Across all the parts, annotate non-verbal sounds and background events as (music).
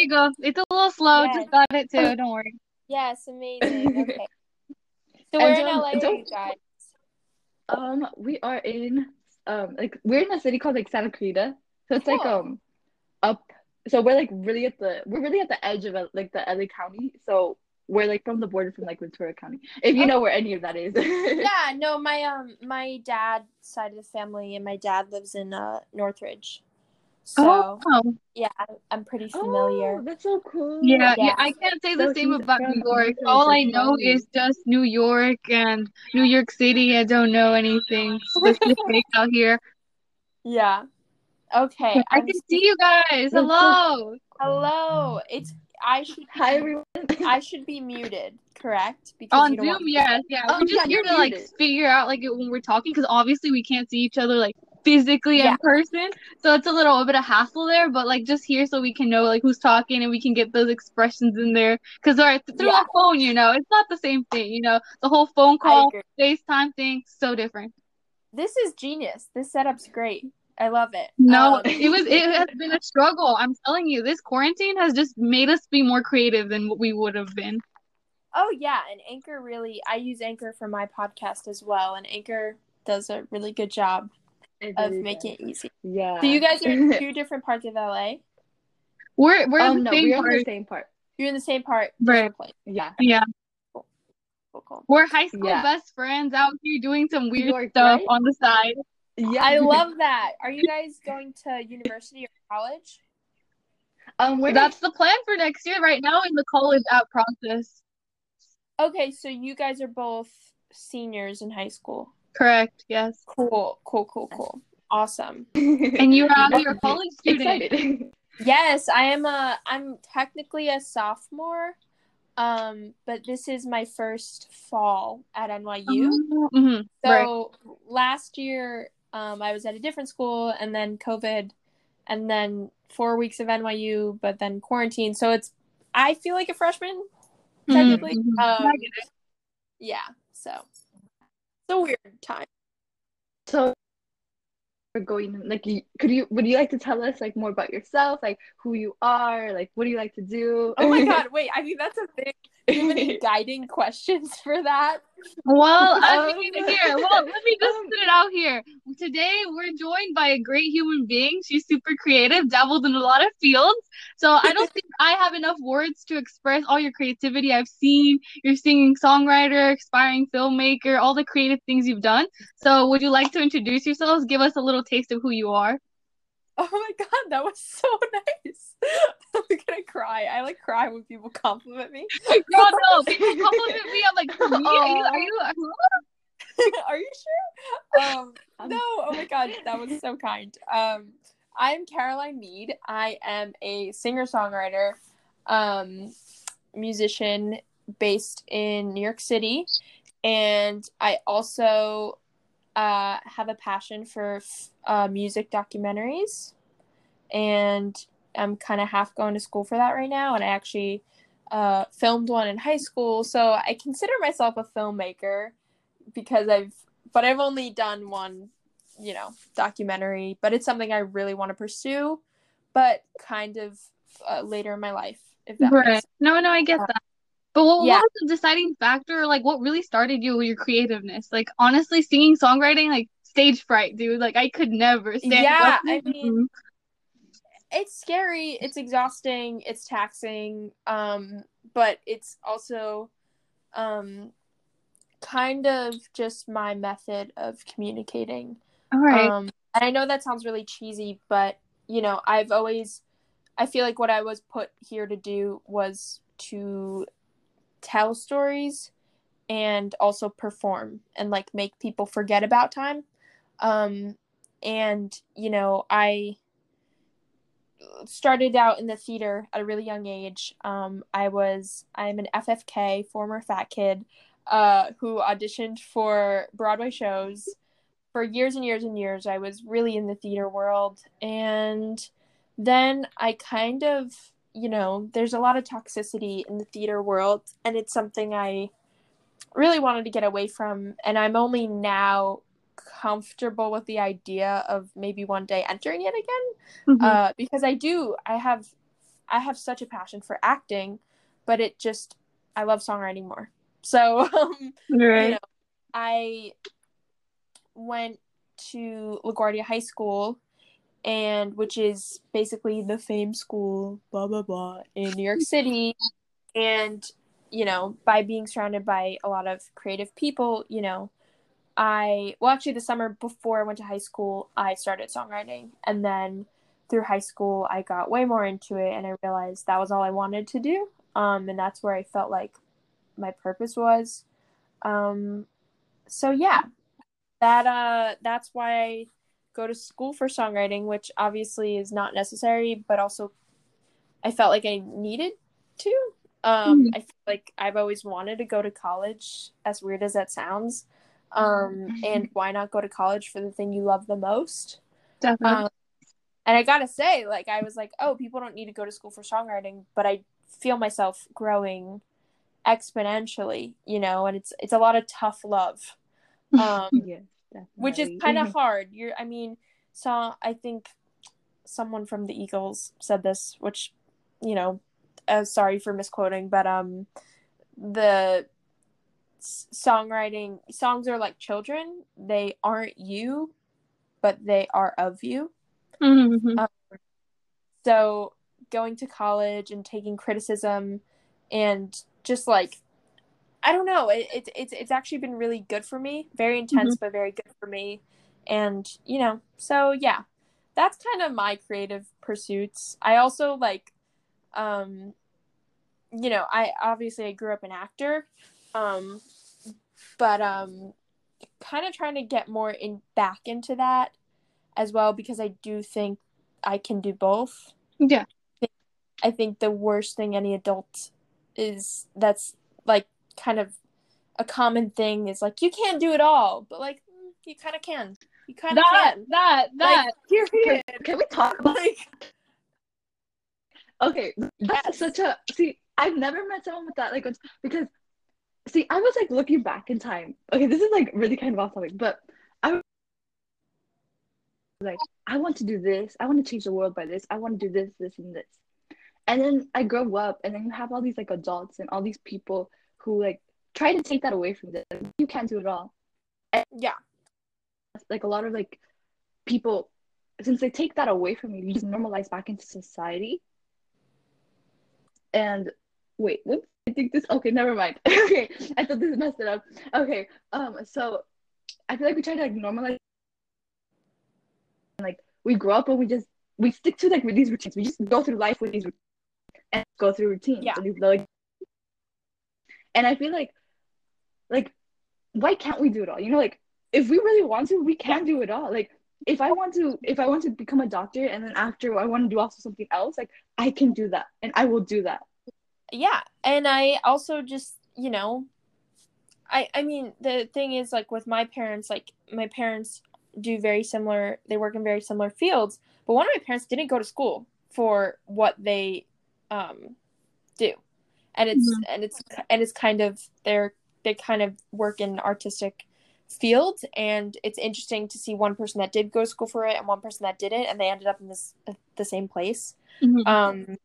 you go. It's a little slow. Yes. Just got it too. Don't worry. Yes, amazing. (laughs) Okay. So And where in LA you guys? Um, we are in um like we're in a city called like Santa Clarita. So it's like um up so we're like really at the we're really at the edge of like the LA County. So we're like from the border from like Ventura County. If you Okay. know where any of that is. (laughs) Yeah, no, my um my dad's side of the family and my dad lives in uh Northridge. Oh, so oh, yeah, I'm, I'm pretty oh, familiar. Oh, that's so cool. yeah, yeah. Yeah. I can't say the So same about New York. Northridge, All I know lovely. is just New York and New York City. I don't know anything (laughs) specific out here. Yeah. Okay. I I'm can see you guys. Hello. Hello. It's I (laughs) should Hi everyone. I should be muted, correct? Because On you don't Zoom, yes, yeah. Oh, we're just yeah, here you're to like figure out like when we're talking because obviously we can't see each other like physically Yeah. in person, so it's a little bit of hassle there. But like just here so we can know like who's talking and we can get those expressions in there because all right, through Yeah. a phone, you know, it's not the same thing. You know, the whole phone call. FaceTime thing, so different. This is genius. This setup's great. I love it. No, Um, (laughs) it was it has been a struggle. I'm telling you, this quarantine has just made us be more creative than what we would have been. Oh yeah, and Anchor really I use Anchor for my podcast as well, and Anchor does a really good job of really making it easy. Yeah. So you guys are in (laughs) two different parts of LA. We're we're um in no, the same we're in part. the same part. You're in the same part, Right. place. Yeah. Yeah. Cool, cool. We're high school Yeah. best friends out here doing some weird York, stuff right? on the side. Yeah. I (laughs) love that. Are you guys going to university or college? um we're That's the plan for next year. Right now in the college out process. Okay, so you guys are both seniors in high school. Correct. Yes. Cool, cool, cool, cool. Awesome. (laughs) And you're out here a college student. (laughs) Yes, I am a I'm technically a sophomore. Um, but this is my first fall at NYU. Mhm. Right. So last year, um, I was at a different school, and then COVID, and then four weeks of NYU, but then quarantine. So it's I feel like a freshman technically. Mhm. Um, I get it. yeah. So a weird time. So we're going like could you would you like to tell us like more about yourself like who you are like what do you like to do Oh my (laughs) god! Wait, I mean that's a big. Do you have any (laughs) guiding questions for that? Well, I mean, here. Well, let me just put it out here. Today, we're joined by a great human being. She's super creative, dabbled in a lot of fields. So I don't (laughs) think I have enough words to express all your creativity. I've seen you're singing songwriter, aspiring filmmaker, all the creative things you've done. So would you like to introduce yourselves? Give us a little taste of who you are. (laughs) Oh my god, that was so (laughs) nice. I'm gonna cry. I like cry when people compliment me. (laughs) No, no, people compliment me. I'm like, me? Are you? Are you? Are you sure? Um, no. Oh my god, that was so kind. Um, I am Caroline Mead. I am a singer songwriter, um, musician based in New York City, and I also uh, have a passion for uh, music documentaries, and I'm kind of half going to school for that right now. And I actually uh, filmed one in high school, so I consider myself a filmmaker because I've, but I've only done one, you know, documentary. But it's something I really want to pursue, but kind of uh, later in my life, if that Right. No, no, I get that. But what, Yeah. what was the deciding factor? Like, what really started you with your creativeness? Like, honestly, singing, songwriting, like stage fright, dude. Like, I could never stand. Yeah. I mean, it's scary it's exhausting it's taxing um but it's also um kind of just my method of communicating all right. um and i know that sounds really cheesy but you know i've always i feel like what i was put here to do was to tell stories and also perform and like make people forget about time um and you know i started out in the theater at a really young age. Um, I was I'm an FFK, former fat kid, uh, who auditioned for Broadway shows for years and years and years. I was really in the theater world, and then I kind of, you know, there's a lot of toxicity in the theater world, and it's something I really wanted to get away from. And I'm only now comfortable with the idea of maybe one day entering it again Mhm. uh, because I do I have I have such a passion for acting, but it just I love songwriting more. So (laughs) um, Right. you know, I went to LaGuardia High School, and which is basically the fame school, blah blah blah, in New York City, and you know, by being surrounded by a lot of creative people, you know, I well actually the summer before I went to high school, I started songwriting, and then through high school, I got way more into it, and I realized that was all I wanted to do, um, and that's where I felt like my purpose was. Um, so yeah, that uh, that's why I go to school for songwriting, which obviously is not necessary, but also I felt like I needed to. Um, I feel like I've always wanted to go to college, as weird as that sounds. Um, and why not go to college for the thing you love the most? Definitely. Um, and I gotta say, like, I was like, oh, people don't need to go to school for songwriting, but I feel myself growing exponentially, you know, and it's it's a lot of tough love, (laughs) um, Yes, definitely. which is kind of hard. You're, I mean, so I think someone from the Eagles said this, which, you know, uh, sorry for misquoting, but um, the s- songwriting songs are like children; they aren't you, but they are of you. Mhm. so going to college and taking criticism and just like i don't know it, it, it's it's actually been really good for me very intense but very good for me. And you know so yeah that's kind of my creative pursuits. I also like um you know i obviously i grew up an actor um but um kind of trying to get more in back into that as well because i do think i can do both. Yeah. I think the worst thing any adult is that's like kind of a common thing is like you can't do it all, but like you kind of can. You kind of That can. that that Like, period. Can, can we talk about Like Okay, that's Yes. such a see. I've never met someone with that like because see, I was like looking back in time. Okay, this is like really kind of off topic, but I was like, I want to do this. I want to change the world by this. I want to do this, this, and this. And then I grow up, and then you have all these like adults and all these people who like try to take that away from them. You can't do it all. yeah, Like a lot of like people, since they take that away from you, you just normalize back into society. And wait? I think this. Okay, never mind. (laughs) okay, I thought this messed it up. Okay, um, so I feel like we try to like normalize, like we grow up and we just we stick to like with these routines. We just go through life with these routines and go through routines. Yeah. And, these, like, and I feel like, like, why can't we do it all? You know, like if we really want to, we can do it all. Like if I want to, if I want to become a doctor and then after I want to do also something else, like I can do that and I will do that. yeah, and I also just you know, I I mean the thing is like with my parents, like my parents do very similar. They work in very similar fields, but one of my parents didn't go to school for what they um do, and it's and it's and it's kind of they're they kind of work in artistic fields. And it's interesting to see one person that did go to school for it and one person that didn't. And they ended up in this the same place. Mhm. um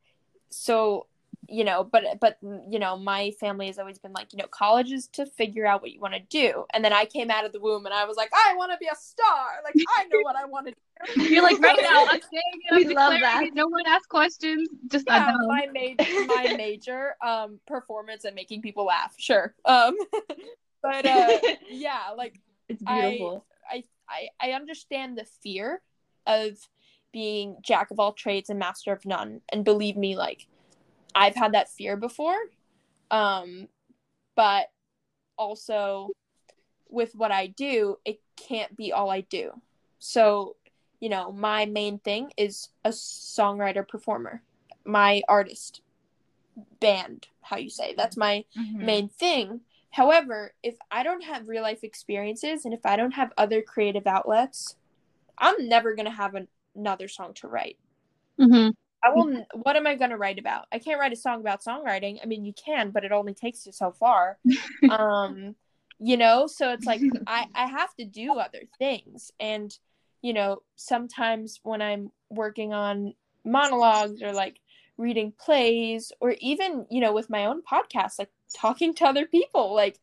so you know but but you know my family has always been like you know college is to figure out what you want to do and then i came out of the womb and i was like i want to be a star like i know what i want to do (laughs) You're like right now. I'm (laughs) saying it. I'm We love that. No one asks questions. Just yeah, yeah, my major my (laughs) major um performance and making people laugh sure um but uh yeah like it's beautiful. I, I I understand the fear of being jack of all trades and master of none. And believe me, like I've had that fear before. Um, but also with what I do, it can't be all I do. So, you know, my main thing is a songwriter performer, my artist, band, how you say. That's my Mhm. main thing. However, if I don't have real life experiences and if I don't have other creative outlets, I'm never going to have an- another song to write. hmm I will what am I going to write about? I can't write a song about songwriting. I mean, you can, but it only takes you so far. (laughs) um, you know, so it's like (laughs) I I have to do other things and you know, sometimes when I'm working on monologues or like reading plays or even you know with my own podcast like talking to other people like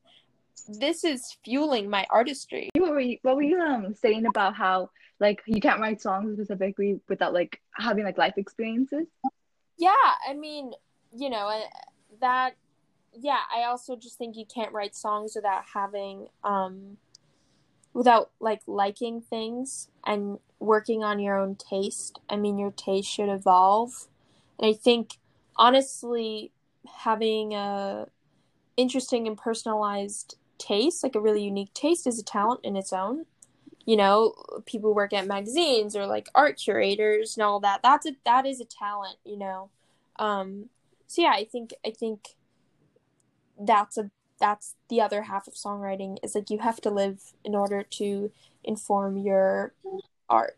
this is fueling my artistry what were you, what were you um saying about how like you can't write songs specifically without like having like life experiences. Yeah i mean you know that yeah i also just think you can't write songs without having um without like liking things and working on your own taste. I mean your taste should evolve. And i think honestly having a interesting and personalized taste like a really unique taste is a talent in its own you know people work at magazines or like art curators and all that. That's a that is a talent you know. Um so yeah i think i think that's a that's the other half of songwriting is like you have to live in order to inform your art.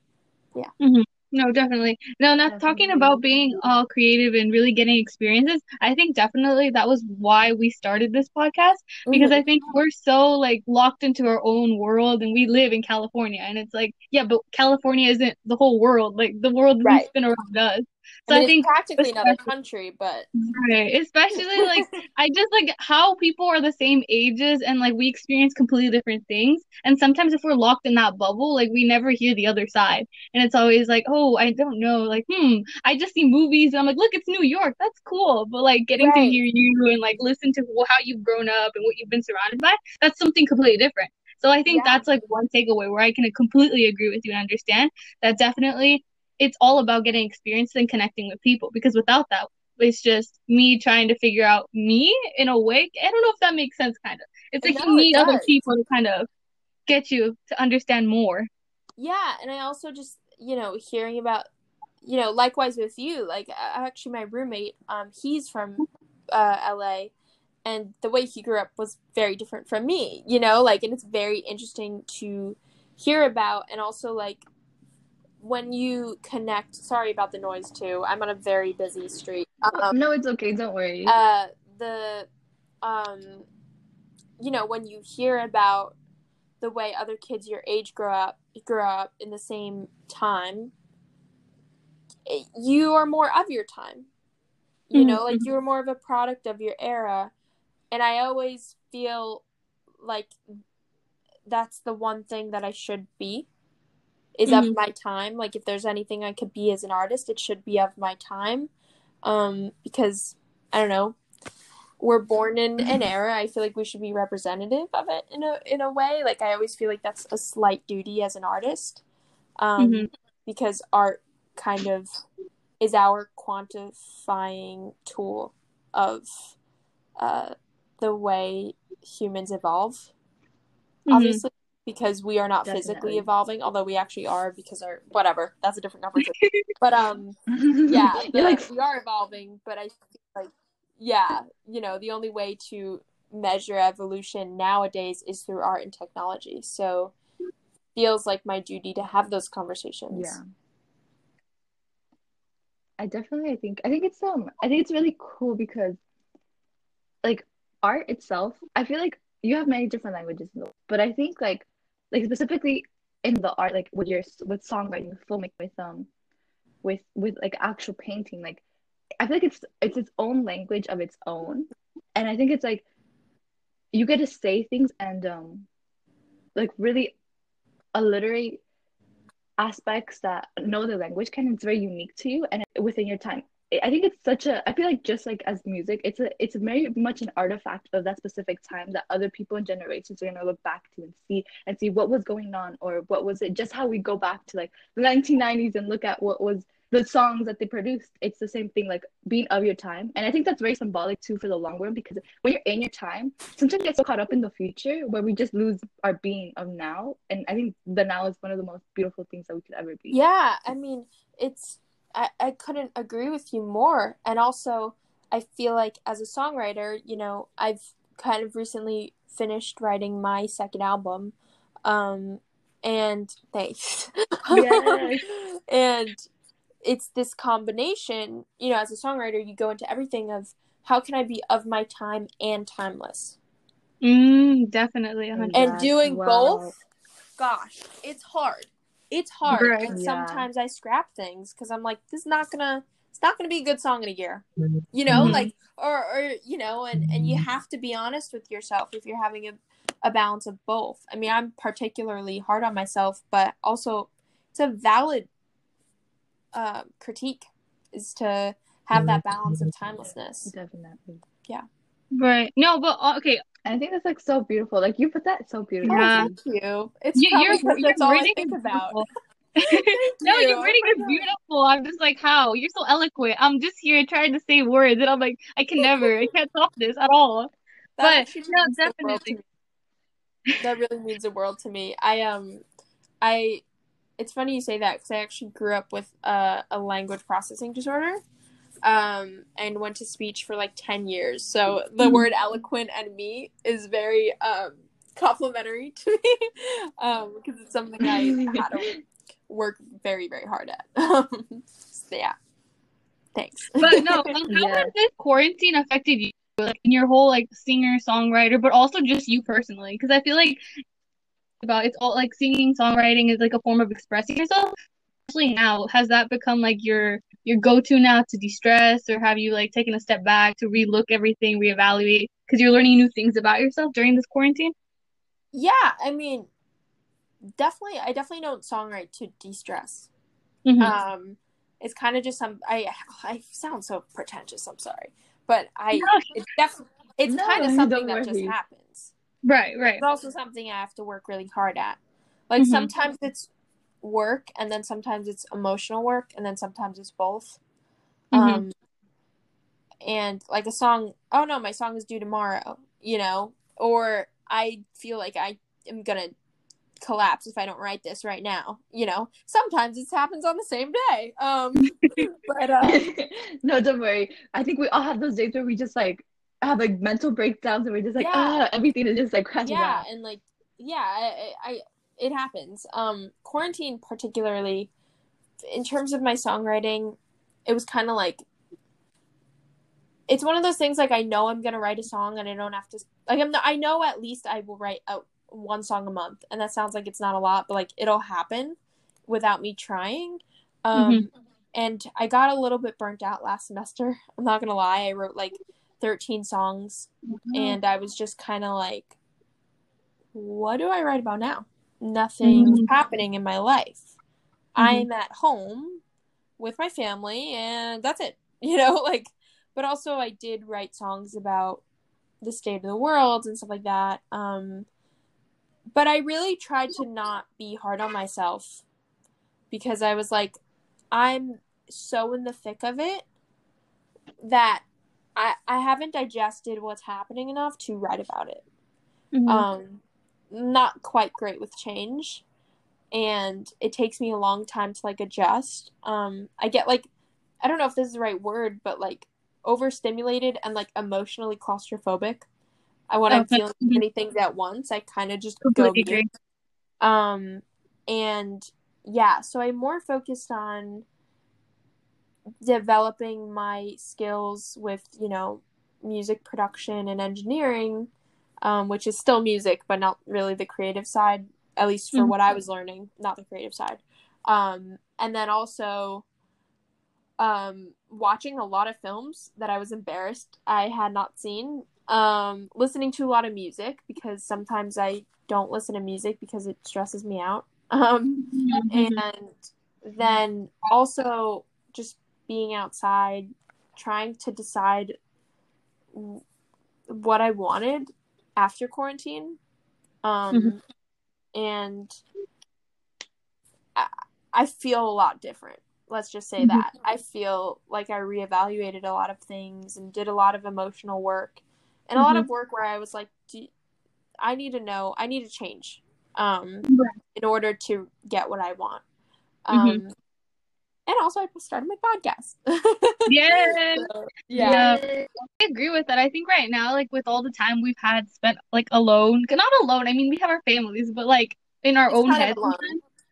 Yeah. Mm-hmm. No, definitely. No, not talking about being all creative and really getting experiences. I think definitely that was why we started this podcast because mm-hmm. I think we're so like locked into our own world and we live in California and it's like, yeah, but California isn't the whole world. Like the world right. spin around us. So I, mean, I think practically another country, but right, especially like (laughs) I just like how people are the same ages and like we experience completely different things. And sometimes if we're locked in that bubble, like we never hear the other side, and it's always like, oh, I don't know, like hmm, I just see movies and I'm like, look, it's New York, that's cool. But like getting right. to hear you and like listen to how you've grown up and what you've been surrounded by, that's something completely different. So I think yeah. that's like one takeaway where I can completely agree with you and understand that definitely it's all about getting experience and connecting with people because without that it's just me trying to figure out me in a way. I don't know if that makes sense kind of it's like no, you need other people to kind of get you to understand more. Yeah and i also just you know hearing about you know likewise with you like actually my roommate um he's from uh la and the way he grew up was very different from me you know like and it's very interesting to hear about and also like when you connect sorry about the noise too i'm on a very busy street. Um, no it's okay don't worry. uh the um you know when you hear about the way other kids your age grow up grow up in the same time it, you are more of your time. You mm-hmm. know like you're more of a product of your era. And i always feel like that's the one thing that i should be is mm-hmm. of my time. Like if there's anything I could be as an artist, it should be of my time. Um, because I don't know, we're born in an era. I feel like we should be representative of it in a in a way. Like I always feel like that's a slight duty as an artist. Um, mm-hmm. because art kind of is our quantifying tool of uh, the way humans evolve. Mm-hmm. Obviously, because we are not Definitely. physically evolving, although we actually are because our whatever. That's a different conversation. (laughs) but um (laughs) yeah, the, like... we are evolving, but I like yeah, you know, the only way to measure evolution nowadays is through art and technology. So feels like my duty to have those conversations. Yeah. I definitely I think I think it's um I think it's really cool because like art itself, I feel like you have many different languages, in the world, but I think like like specifically in the art like with your with songwriting with filmmaking with um with with like actual painting like i feel like it's it's its own language of its own. And i think it's like you get to say things and um like really alliterate aspects that no other language can. It's very unique to you and within your time I think it's such a I feel like just like as music, it's a it's very much an artifact of that specific time that other people and generations are gonna look back to and see and see what was going on or what was it just how we go back to like the 1990s and look at what was the songs that they produced. It's the same thing like being of your time. And I think that's very symbolic too for the long run because when you're in your time, sometimes you get so caught up in the future where we just lose our being of now. And I think the now is one of the most beautiful things that we could ever be. Yeah, I mean, it's I, I couldn't agree with you more. And also, I feel like as a songwriter, you know, I've kind of recently finished writing my second album. Um, and thanks. (laughs) Yes. (laughs) and it's this combination, you know, as a songwriter, you go into everything of how can I be of my time and timeless? Mm, definitely. 100%. And doing wow. both, gosh, it's hard it's hard right. and yeah. sometimes i scrap things because i'm like this is not gonna it's not going to be a good song in a year. You know, Mhm. like or or you know, and and you have to be honest with yourself if you're having a a balance of both. I mean, I'm particularly hard on myself, but also it's a valid uh, critique is to have that balance of timelessness. Definitely. Yeah. Right. No, but uh, okay. And I think that's like so beautiful. Like you put that so beautifully. Yeah. Oh, thank you. It's You, probably your, 'cause your that's all I reading think about. (laughs) (laughs) Thank No, you. your Oh reading my is beautiful. I'm just like, how? You're so eloquent. I'm just here trying to say words, and I'm like, I can never. I can't stop this at all. That But no, means the world to definitely. That really means the world to me. I um, I. It's funny you say that because I actually grew up with uh, a language processing disorder, um, and went to speech for like ten years. So the word eloquent and me is very um complimentary to me, (laughs) um, because it's something I (laughs) had to work very very hard at. (laughs) so yeah, thanks. But no, um, how Yeah. has this quarantine affected you, like in your whole like singer songwriter, but also just you personally? Because I feel like about it's all like singing songwriting is like a form of expressing yourself. Especially now, has that become like your your go to now to de stress, or have you like taken a step back to relook everything, reevaluate because you're learning new things about yourself during this quarantine? Yeah, I mean, definitely, I definitely don't songwrite to de-stress. Mhm. Um, it's kind of just some. I I sound so pretentious. I'm sorry, but I No, it's definitely it's No, kind of something that just happens. right, right. It's also something I have to work really hard at. Like Mhm. sometimes it's work, and then sometimes it's emotional work, and then sometimes it's both. Mhm. Um, and like a song, oh no, my song is due tomorrow, you know, or I feel like I am gonna collapse if I don't write this right now, you know. Sometimes it happens on the same day. Um, (laughs) but uh, (laughs) no, don't worry. I think we all have those days where we just like have like mental breakdowns and we're just like, Yeah. ah, everything is just like crashing yeah, out. and like yeah, I, I it happens. Um, quarantine particularly, in terms of my songwriting, it was kind of like it's one of those things like I know I'm gonna write a song and I don't have to like I'm not, I know at least I will write out one song a month and that sounds like it's not a lot but like it'll happen without me trying. Um and I got a little bit burnt out last semester (laughs) I'm not gonna lie. I wrote like 13 songs and I was just kind of like what do I write about now nothing's Mhm. happening in my life I'm at home with my family and that's it (laughs) you know like but also I did write songs about the state of the world and stuff like that um but I really tried to not be hard on myself because I was like I'm so in the thick of it that I I haven't digested what's happening enough to write about it Mhm. um not quite great with change. And it takes me a long time to like adjust. Um i get like i don't know if this is the right word but like overstimulated and like emotionally claustrophobic. I i'm Okay. feeling too many things at once i kind of just go um and yeah so i'm more focused on developing my skills with you know music production and engineering um, which is still music but not really the creative side at least for Mhm. what i was learning not the creative side um, and then also um, watching a lot of films that i was embarrassed i had not seen um, listening to a lot of music because sometimes i don't listen to music because it stresses me out (laughs) um, Mhm. and then also just being outside trying to decide what i wanted after quarantine um Mhm. and I, I feel a lot different let's just say Mhm. that i feel like i reevaluated a lot of things and did a lot of emotional work and a lot of work where i was like i need to know i need to change um in order to get what i want um Mhm. And also i started my podcast (laughs) Yes. So, Yeah. yeah I agree with that. I think right now, like with all the time we've had spent like alone, not alone. I mean, we have our families, but like in our It's own heads.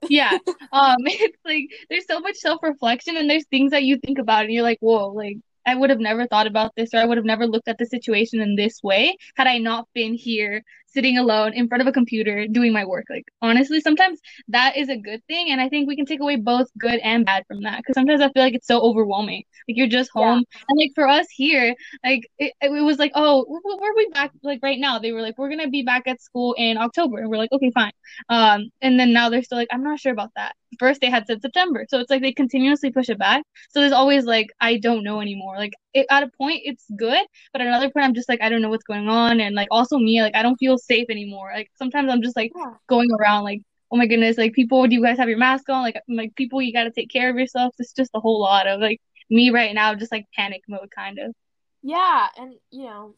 Yeah. (laughs) Um, (laughs) it's like there's so much self-reflection and there's things that you think about and you're like, whoa, like I would have never thought about this or I would have never looked at the situation in this way had I not been here sitting alone in front of a computer doing my work. Like honestly, sometimes that is a good thing, and I think we can take away both good and bad from that. Because sometimes I feel like it's so overwhelming. Like you're just home, yeah. and like for us here, like it, it was like, oh, where are we back? Like right now, they were like, we're gonna be back at school in October, and we're like, okay, fine. Um, and then now they're still like, I'm not sure about that. First they had said September, so it's like they continuously push it back. So there's always like, I don't know anymore. Like it, at a point, it's good, but at another point, I'm just like, I don't know what's going on, and like also me, like I don't feel safe anymore. Like sometimes I'm just like yeah. going around like oh my goodness, like people, do you guys have your mask on? Like, like people, you got to take care of yourself. It's just a whole lot of like me right now, just like panic mode, kind of. Yeah, and you know,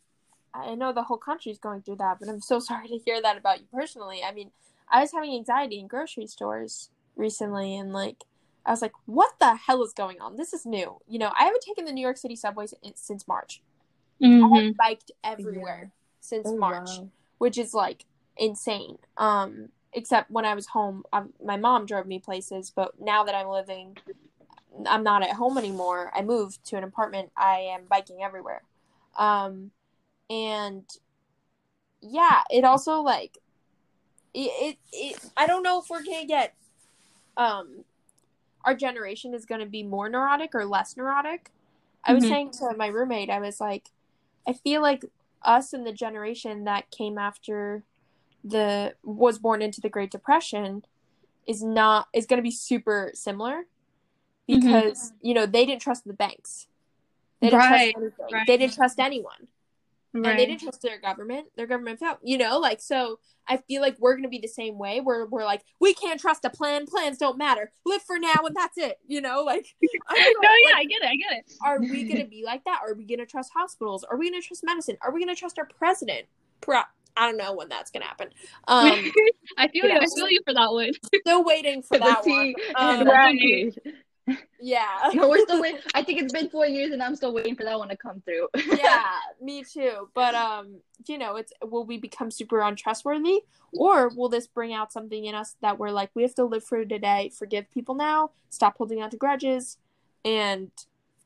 I know the whole country's going through that, but I'm so (laughs) sorry to hear that about you personally. I mean, I was having anxiety in grocery stores recently, and like, I was like, what the hell is going on? This is new. You know, I haven't taken the New York City subways since March. Mm-hmm. I've biked everywhere yeah. since oh, March, wow. which is like insane. Um, except when I was home, I, my mom drove me places. But now that I'm living, I'm not at home anymore. I moved to an apartment. I am biking everywhere, um, and yeah, it also like it, it, it. I don't know if we're gonna get um our generation is gonna be more neurotic or less neurotic. I was mm-hmm. saying to my roommate, I was like, I feel like us and the generation that came after the was born into the Great Depression is not is going to be super similar mm-hmm. because mm-hmm. you know they didn't trust the banks, they didn't right, trust right. they didn't trust anyone, right. and they didn't trust their government. Their government fell, you know, like so. I feel like we're going to be the same way. Where we're like, we can't trust a plan. Plans don't matter. Live for now, and that's it. You know, like. (laughs) (laughs) no, yeah, like, I get it. I get it. are we (laughs) going to be like that? Are we going to trust hospitals? Are we going to trust medicine? Are we going to trust our president? Pro- I don't know when that's gonna happen. Um, I feel yeah, you. I feel you for that one. Still waiting for that one. Um, right. Yeah. No, (laughs) we're still (laughs) waiting. I think it's been four years, and I'm still waiting for that one to come through. (laughs) yeah, me too. But um, you know, it's will we become super untrustworthy, or will this bring out something in us that we're like, we have to live for today, forgive people now, stop holding on to grudges, and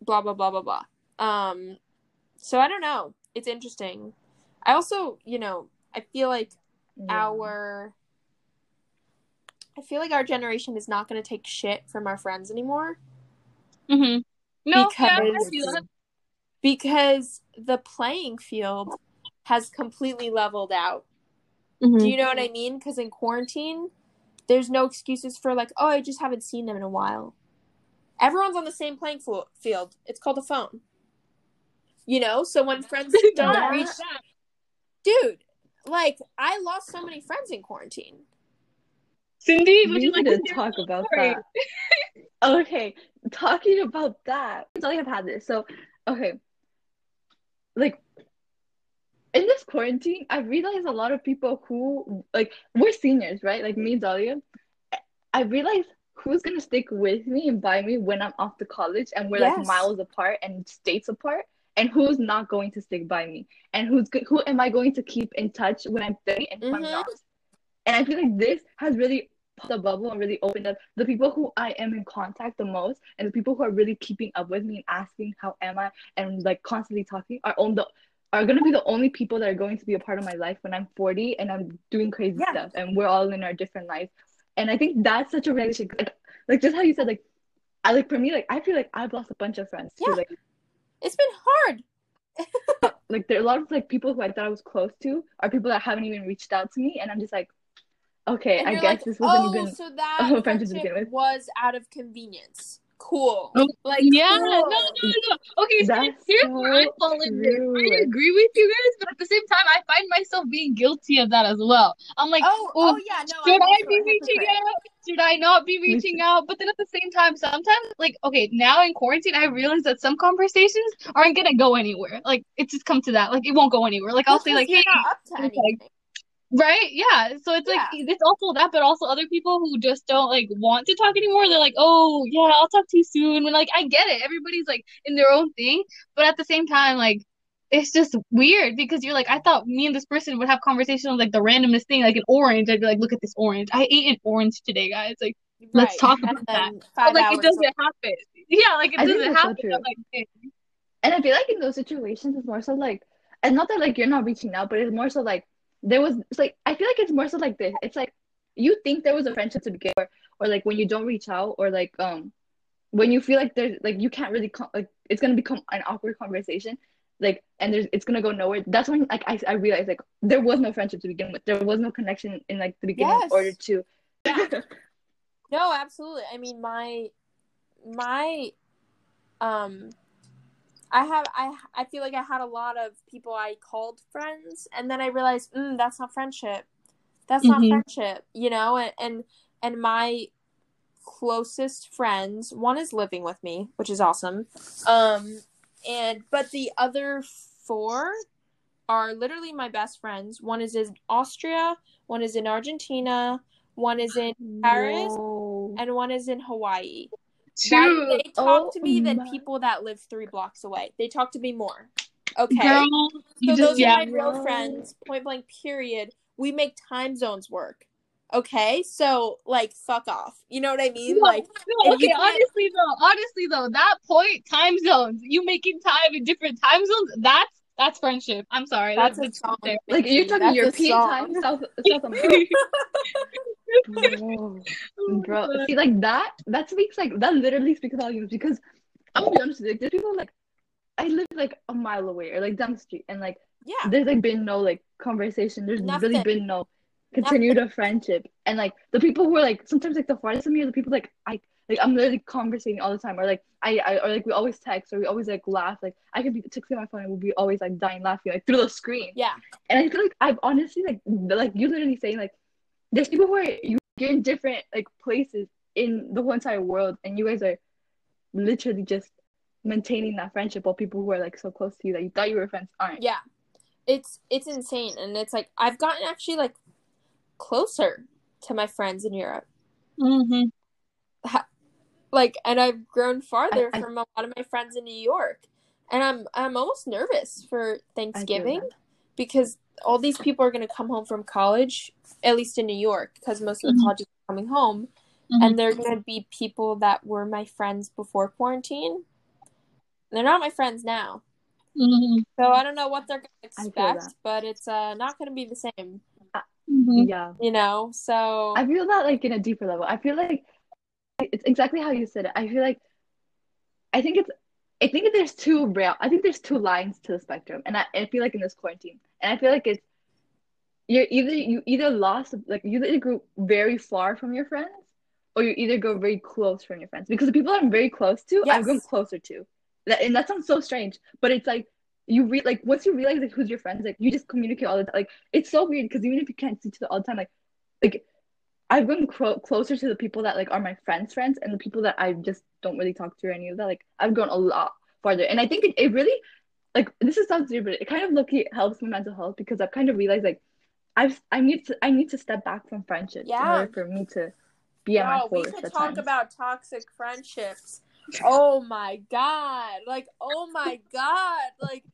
blah blah blah blah blah. Um, so I don't know. It's interesting. I also, you know, I feel like yeah. our I feel like our generation is not going to take shit from our friends anymore. Mhm. No, because, yeah, because the playing field has completely leveled out. Mm-hmm. Do you know what I mean? Because in quarantine, there's no excuses for like, oh, I just haven't seen them in a while. Everyone's on the same playing field. It's called a phone. You know, so when friends (laughs) don't reach, dude, like I lost so many friends in quarantine. Cindy, would we you like to talk about that? okay, talking about that. I have had this. So, okay, like in this quarantine, I realized a lot of people who like we're seniors, right? Like me and Dahlia. I realized who's gonna stick with me and by me when I'm off to college and we're yes. like miles apart and states apart and who's not going to stick by me and who's who am I going to keep in touch when I'm 30 and mm-hmm. I'm not. And I feel like this has really popped the bubble and really opened up the people who I am in contact the most and the people who are really keeping up with me and asking how am I and like constantly talking are on the are gonna be the only people that are going to be a part of my life when I'm 40 and I'm doing crazy yeah. stuff and we're all in our different lives. And I think that's such a relationship. Like, like just how you said, like I like for me, like I feel like I've lost a bunch of friends yeah. too. Like it's been hard. (laughs) like there are a lot of like people who I thought I was close to are people that haven't even reached out to me, and I'm just like, okay, I guess like, this wasn't oh, even so (laughs) that a friendship to begin with. Was out of convenience. Cool. Oh, like yeah, cool. no, no, no. Okay, so That's here's so where I fall in there. I agree with you guys, but at the same time, I find myself being guilty of that as well. I'm like, oh, oh, oh yeah, no. Should I be reaching out? Should I not be reaching out? But then at the same time, sometimes, like, okay, now in quarantine, I realize that some conversations aren't gonna go anywhere. Like, it's just come to that. Like, it won't go anywhere. Like, I'll say, like, hey, like, Right? Yeah. So it's like yeah. it's also that, but also other people who just don't like want to talk anymore. They're like, oh yeah, I'll talk to you soon. When like I get it, everybody's like in their own thing, but at the same time, like it's just weird because you're like, I thought me and this person would have conversation on like the randomest thing, like an orange. I'd be like, look at this orange. I ate an orange today, guys. Like, right. let's talk about that. But, like it doesn't happen. Yeah, like it I doesn't happen. So like, and I feel like in those situations, it's more so like, and not that like you're not reaching out, but it's more so like there was it's like I feel like it's more so like this. It's like you think there was a friendship to begin with, or like when you don't reach out, or like um when you feel like there's like you can't really com- like it's gonna become an awkward conversation like and there's it's gonna go nowhere that's when like i, I realized like there was no friendship to begin with there was no connection in like the beginning Yes. in order to Yeah. (laughs) No, absolutely. I mean, my my um I have I I feel like I had a lot of people I called friends and then I realized, mm, that's not friendship. That's not Mhm. friendship, you know? And and and my closest friends, one is living with me, which is awesome. Um and but the other four are literally my best friends. One is in Austria, one is in Argentina, one is in Paris, Whoa. and one is in Hawaii. Why do True. they talk Oh to me than oh people that live three blocks away? They talk to me more. Okay. Girl, you so just those yeah. are my real friends, point blank period. We make time zones work. Okay? So like fuck off. You know what I mean? No, Like no, okay, honestly though, honestly though, that point, time zones, you making time in different time zones, that's that's friendship. I'm sorry. that's That's, a song. like you're talking a european time south south america (laughs) Whoa. bro see like that that speaks like that literally speaks volumes because i'm gonna be honest with you like, there's people like i live like a mile away or like down the street and like yeah. there's like been no like conversation there's really been no continued of friendship and like the people who are like sometimes like the farthest from me are the people like i like i'm literally conversating all the time or like I, I or like we always text or we always like laugh like i could be texting my phone and we'll be always like dying laughing like through the screen Yeah. and I feel like I've honestly like like you literally saying like there's people where you you're in different like places in the whole entire world and you guys are literally just maintaining that friendship while people who are like so close to you that you thought you were friends aren't. Yeah. It's it's insane and it's like I've gotten actually like closer to my friends in Europe. hmm like and I've grown farther I- from a lot of my friends in New York. And I'm I'm almost nervous for Thanksgiving. Because all these people are going to come home from college, at least in New York, because most of the Mhm. colleges are coming home, Mhm. and they're going to be people that were my friends before quarantine. They're not my friends now, hmm so I don't know what they're going to expect, but it's uh, not going to be the same, hmm Yeah. you know. So I feel that like in a deeper level. I feel like it's exactly how you said it. I feel like I think it's I think there's two real I think there's two lines to the spectrum. And I, I feel like in this quarantine. And I feel like it's you're either you either lost like you either grew very far from your friends or you either go very close from your friends. Because the people I'm very close to, I've Yes. grown closer to. That and that sounds so strange, but it's like you re like once you realize like who's your friends, like you just communicate all the time. Like it's so weird because even if you can't see each other all the time, like like I've grown cro- closer to the people that like are my friends' friends and the people that I just don't really talk to or any of that. Like I've grown a lot farther, and I think it, it really like this is sounds weird, but it kind of lucky helps my mental health because I've kind of realized like I've I need to I need to step back from friendships in Yeah. order for me to be at my Bro, we could talk times. about toxic friendships. Oh my god! Like, oh my god! Like,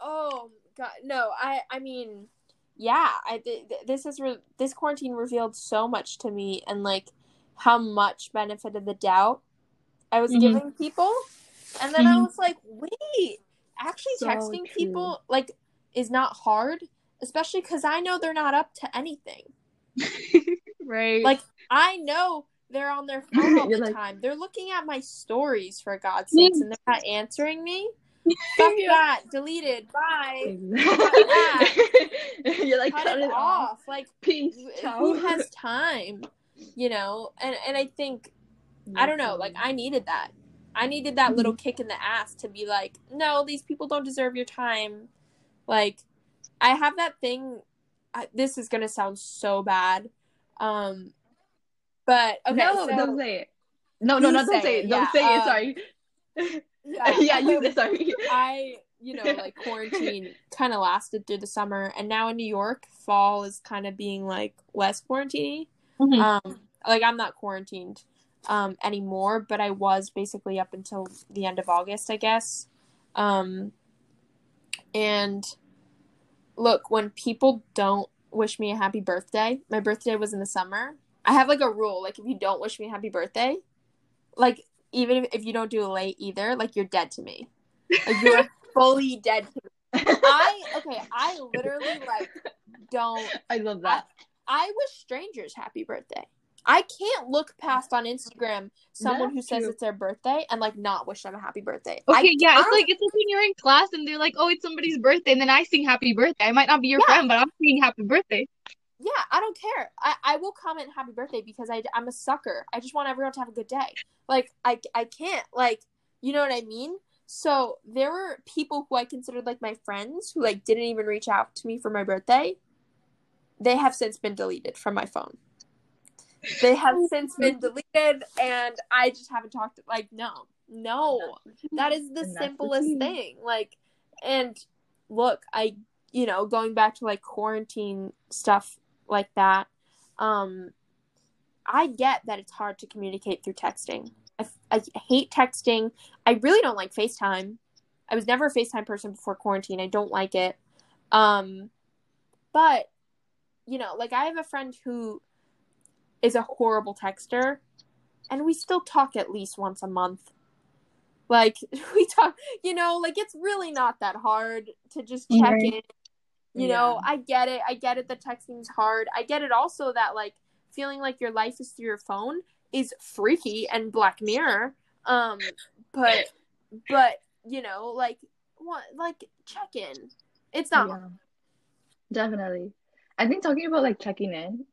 oh god! No, I, I mean, yeah. I th- th- this is re- this quarantine revealed so much to me, and like how much benefit of the doubt I was Mhm. giving people, and then I Mhm. was like, wait, actually So texting true. people like is not hard, especially because I know they're not up to anything. (laughs) Right. Like I know they're on their (laughs) phone all the like- time. They're looking at my stories for God's sakes, and they're not answering me. (laughs) Fuck that. Deleted. Bye. You're like Cut, cut it, off. Like Peace. who has time? You know, and and I think I don't know. Like I needed that. I needed that little kick in the ass to be like, no, these people don't deserve your time. Like I have that thing. I, this is gonna sound so bad. Um, but okay, no, so, don't say it. No, no, no, don't say say it, it. Don't yeah, say it. Sorry. yeah, (laughs) yeah, you um, sorry. I, you know, like quarantine (laughs) kind of lasted through the summer, and now in New York, fall is kind of being like less quarantine. Mhm. Um, like I'm not quarantined um anymore, but I was basically up until the end of August, I guess. Um, and look, when people don't wish me a happy birthday, my birthday was in the summer. I have like a rule, like if you don't wish me a happy birthday, like even if, if you don't do it late either, like you're dead to me. Like you are (laughs) fully dead to me. I (laughs) okay, I literally like don't. I love that. I wish strangers happy birthday. I can't look past on Instagram someone who says true. it's their birthday and like not wish them a happy birthday. Okay, I, yeah, I it's like it's like when you're in class and they're like, "Oh, it's somebody's birthday," and then I sing "Happy Birthday." I might not be your Yeah. friend, but I'm singing "Happy Birthday." yeah, I don't care. I, I will comment happy birthday because I I'm a sucker. I just want everyone to have a good day. Like I I can't like you know what I mean. So there were people who I considered like my friends who like didn't even reach out to me for my birthday. They have since been deleted from my phone. They have (laughs) since been deleted, and I just haven't talked. To, like no, no, that is the that's the simplest thing. Like, and look, I you know going back to like quarantine stuff like that. Um, I get that it's hard to communicate through texting. I, I hate texting. I really don't like FaceTime. I was never a FaceTime person before quarantine. I don't like it. Um, but you know, like I have a friend who is a horrible texter, and we still talk at least once a month. Like (laughs) we talk, you know, like it's really not that hard to just check Right. in. You know, I get it. I get it that texting's hard. I get it also that like feeling like your life is through your phone is freaky and Black Mirror. Um, but but you know, like what like check in. It's not Yeah. Definitely. I think talking about like checking in.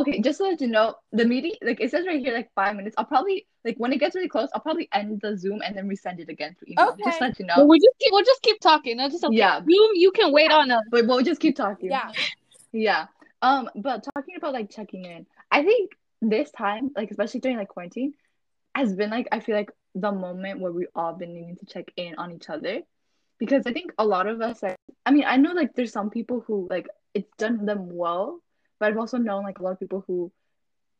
Okay, just to let you know, the meeting like it says right here like five minutes. I'll probably like when it gets really close, I'll probably end the Zoom and then resend it again through email. Just Okay. let you But know. we'll just keep, we'll just keep talking. No, just okay. Yeah. Zoom, you can wait on us. But we'll just keep talking. yeah. Yeah. Um, but talking about like checking in, I think this time, like especially during like quarantine, has been like I feel like the moment where we all been needing to check in on each other. Because I think a lot of us like I mean, I know like there's some people who like it's done them well, but I've also known like a lot of people who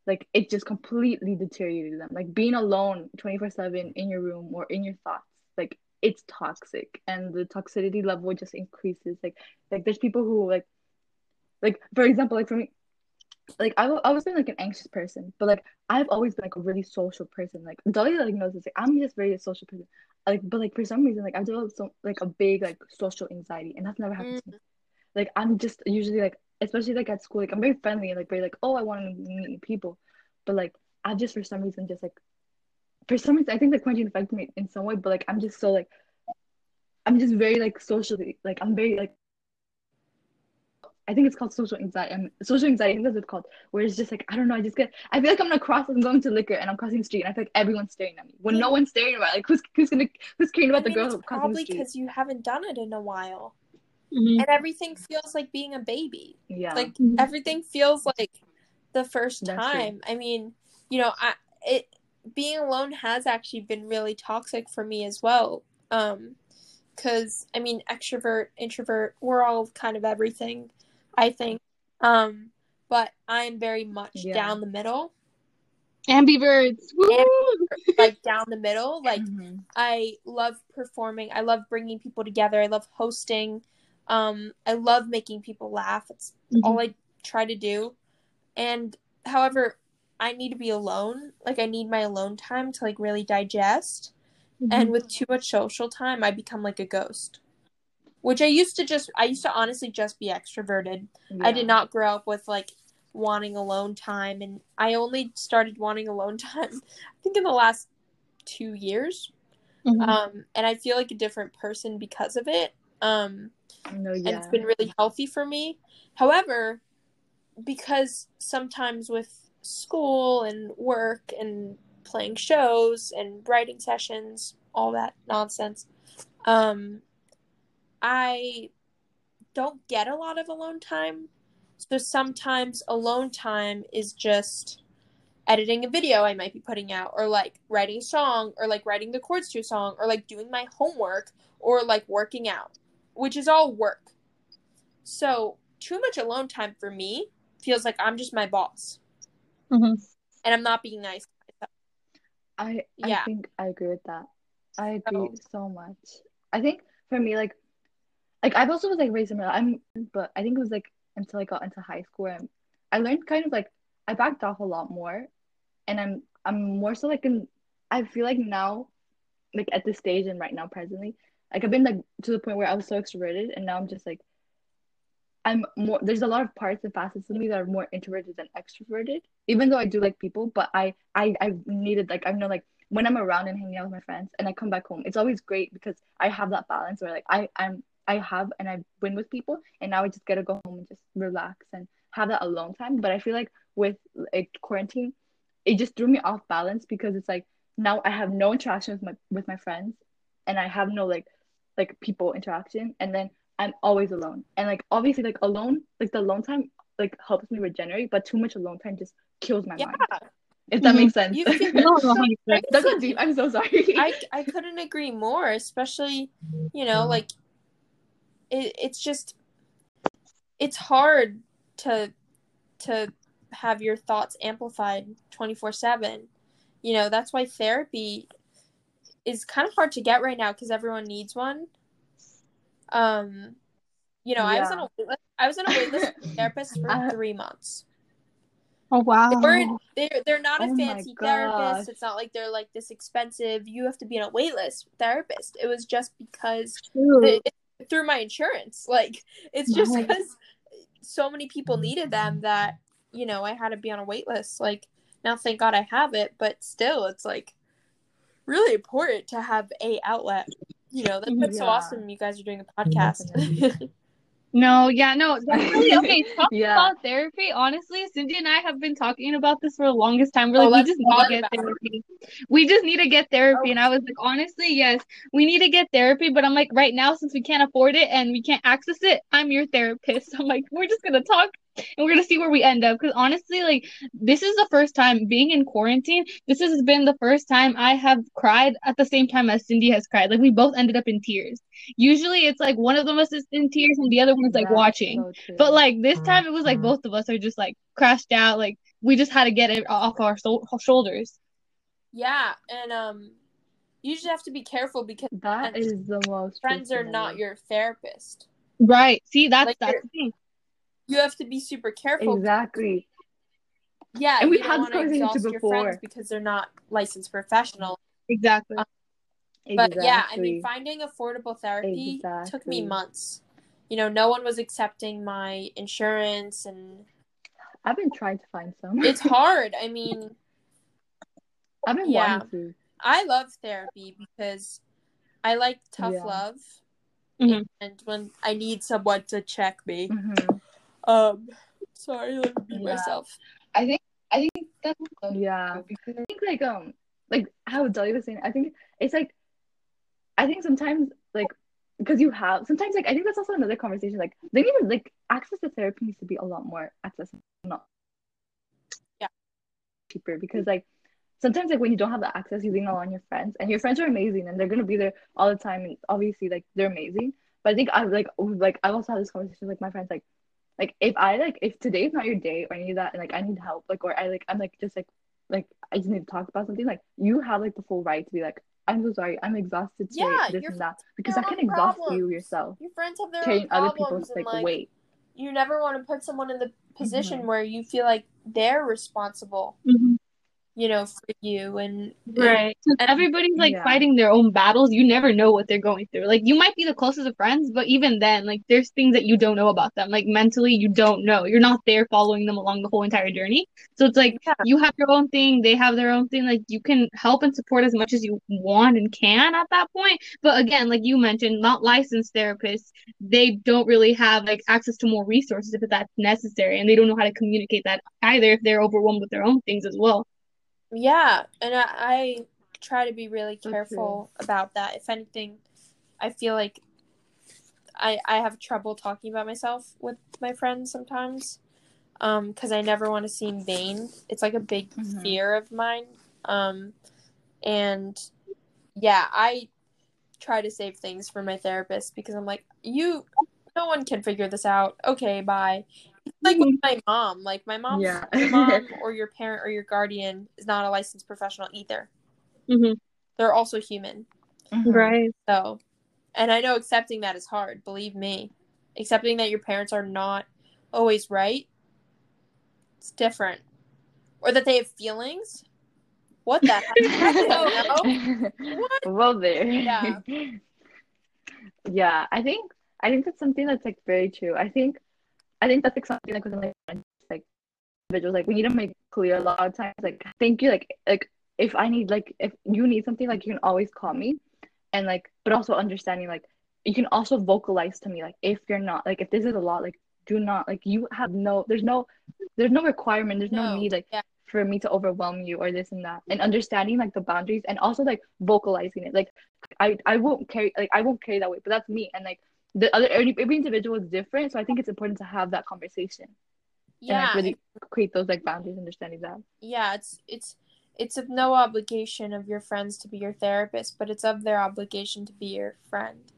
like it just completely deteriorated them. Like being alone 24/7 in your room or in your thoughts, like it's toxic. And the toxicity level just increases. Like like there's people who like like for example like for me like I've always been like an anxious person but like I've always been like a really social person. Like Dahlia like knows this like I'm just very a social person. Like but like for some reason like I've developed so like a big like social anxiety and that's never happened to me. Mm. Like I'm just usually like especially like at school like I'm very friendly and like very like oh I want to meet new people but like I've just for some reason just like for some reason I think the quarantine affected me in some way but like I'm just so like I'm just very like socially like I'm very like I think it's called social anxiety. Um, social anxiety, I think that's what it's called. Where it's just like I don't know. I just get. I feel like I'm gonna cross. I'm going to liquor and I'm crossing the street, and I feel like everyone's staring at me. When no one's staring about, it, like who's who's gonna who's caring about I mean, the girl crossing the street? probably because you haven't done it in a while, Mhm. and everything feels like being a baby. Yeah. Like Mhm. everything feels like the first That's true. time. I mean, you know, I it being alone has actually been really toxic for me as well. Um, because I mean, extrovert, introvert, we're all kind of everything. I think. Um, but I am very much Yeah. down the middle, Ambiverts. Woo! like down the middle, like. Mhm. I love performing. I love bringing people together. I love hosting. Um, I love making people laugh. It's all I try to do. And however, I need to be alone. Like I need my alone time to like really digest. And with too much social time, I become like a ghost. Which I used to just I used to honestly just be extroverted. I did not grow up with like wanting alone time and I only started wanting alone (laughs) time I think in the last 2 years Mhm. um and i feel like a different person because of it um No, and it's been really healthy for me. However because sometimes with school and work and playing shows and writing sessions all that nonsense um i don't get a lot of alone time. So sometimes alone time is just editing a video I might be putting out, or like writing a song, or like writing the chords to a song, or like doing my homework, or like working out, which is all work. So, too much alone time for me feels like I'm just my boss Mhm. and I'm not being nice. to myself. I I Yeah. think I agree with that. I agree So- so much. I think for me, like, like I've also was like raised similar. I'm, but I think it was like until I got into high school, and I learned kind of like I backed off a lot more, and I'm I'm more so like in. I feel like now, like at this stage and right now presently, like I've been like to the point where I was so extroverted, and now I'm just like, I'm more there's a lot of parts and facets of me that are more introverted than extroverted. Even though I do like people, but I I I needed like I know like when I'm around and hanging out with my friends and I come back home, it's always great because I have that balance where like I I'm I have and I've been with people and now I just get to go home and just relax and have that alone time. But I feel like with like quarantine, it just threw me off balance because it's like now I have no interaction with my with my friends and I have no like like people interaction and then I'm always alone. And like obviously like alone, like the alone time like helps me regenerate, but too much alone time just kills my Yeah. mind. If that makes sense. You feel (laughs) No, no, so 100%. That got deep. I'm so sorry. I I couldn't agree more, especially, you know, like it it's just it's hard to to have your thoughts amplified 24/7. You know, that's why therapy is kind of hard to get right now cuz everyone needs one. Um you know, I was on a waitlist, I was on a waitlist for therapist for (laughs) Uh, 3 months. Oh wow. They weren't they're they're not a Oh my fancy therapist. It's not like they're like this expensive. You have to be on a waitlist therapist. It was just because True. it, through my insurance. (laughs) Like it's just because so many people needed them that you know I had to be on a waitlist. Like now, thank God I have it, but still, it's like really important to have a outlet. You know, that's, mm-hmm. that's so awesome. You guys are doing a podcast. (laughs) No, yeah, no, definitely. (laughs) Okay, talking Yeah. about therapy. Honestly, Cindy and I have been talking about this for the longest time. We're Oh, like, we just need to get about it. therapy. We just need to get therapy. Oh. And I was like, honestly, yes, we need to get therapy. But I'm like, right now, since we can't afford it and we can't access it, I'm your therapist. (laughs) I'm like, we're just gonna talk and we're gonna see where we end up. Because honestly, like, this is the first time being in quarantine. This has been the first time I have cried at the same time as Cindy has cried. Like, we both ended up in tears. Usually, it's like one of them us is in tears and the other one's like That's watching. so. But like this time, it was like both of us are just like crashed out. Like we just had to get it off our so- shoulders. yeah, and um, you just have to be careful because that friends- is the most friends are not your therapist. Right. See, that's Like, that's the thing. You have to be super careful. exactly. Yeah, And we've had this conversation exhaust too your friends before. because they're not licensed professional. Exactly. But yeah, I mean, finding affordable therapy took me months. You know, no one was accepting my insurance, and I've been trying to find some. it's (laughs) hard. I mean, I've been yeah. wanting to. I love therapy because I like tough Yeah. love, Mhm. and when I need someone to check me, Mhm. Um, sorry, let me be Yeah. myself. I think I think that's Yeah. because I think like um like how Dolly was saying, I think it's like I think sometimes like because you have sometimes like I think that's also another conversation. Like they need to like access to therapy needs to be a lot more accessible, not Yeah. cheaper because like sometimes like when you don't have the access, you lean on your friends and your friends are amazing and they're gonna be there all the time and obviously like they're amazing. But I think I've like like I've also had this conversation with like my friends like like if I like if today is not your day or I need that and like I need help like or I like I'm like just like like I just need to talk about something like you have like the full right to be like I'm so sorry I'm exhausted today Yeah, this and that because that can exhaust you yourself Your friends have their carrying own other problems, people's and like, like weight you never want to put someone in the position Mhm. where you feel like they're responsible, Mhm. You know, for you and Right. Since and- everybody's like Yeah. fighting their own battles, you never know what they're going through. Like you might be the closest of friends, but even then, like there's things that you don't know about them. Like mentally, you don't know. You're not there following them along the whole entire journey. So it's like Yeah. you have your own thing, they have their own thing. Like you can help and support as much as you want and can at that point. But again, like you mentioned, not licensed therapists, they don't really have like access to more resources if that's necessary, and they don't know how to communicate that either if they're overwhelmed with their own things as well. Yeah, and I, I try to be really careful about that. If anything, I feel like I I have trouble talking about myself with my friends sometimes, um, because I never want to seem vain. It's like a big Mhm. fear of mine, um, and yeah, I try to save things for my therapist because I'm like, you, no one can figure this out. Okay, bye. It's like with my mom. Like my mom, Yeah. your (laughs) mom or your parent or your guardian is not a licensed professional either. Mm-hmm. They're also human. Mhm. Right. So, and I know accepting that is hard. Believe me, accepting that your parents are not always right. It's different, or that they have feelings. What the heck? I (laughs) well there Yeah. (laughs) yeah i think i think that's something that's like very true i think I think that's like something like within like like individuals like we need to make clear a lot of times like thank you like like if I need like if you need something like you can always call me. And like but also understanding like you can also vocalize to me like if you're not like if this is a lot like do not like you have no there's no there's no requirement there's no, No, need like yeah. for me to overwhelm you or this and that. And understanding like the boundaries and also like vocalizing it. Like i i won't carry like i won't carry that way but that's me. And like the other every, every individual is different so i think it's important to have that conversation. Yeah, and like really create those like boundaries understanding that. Yeah it's it's it's of no obligation of your friends to be your therapist but it's of their obligation to be your friend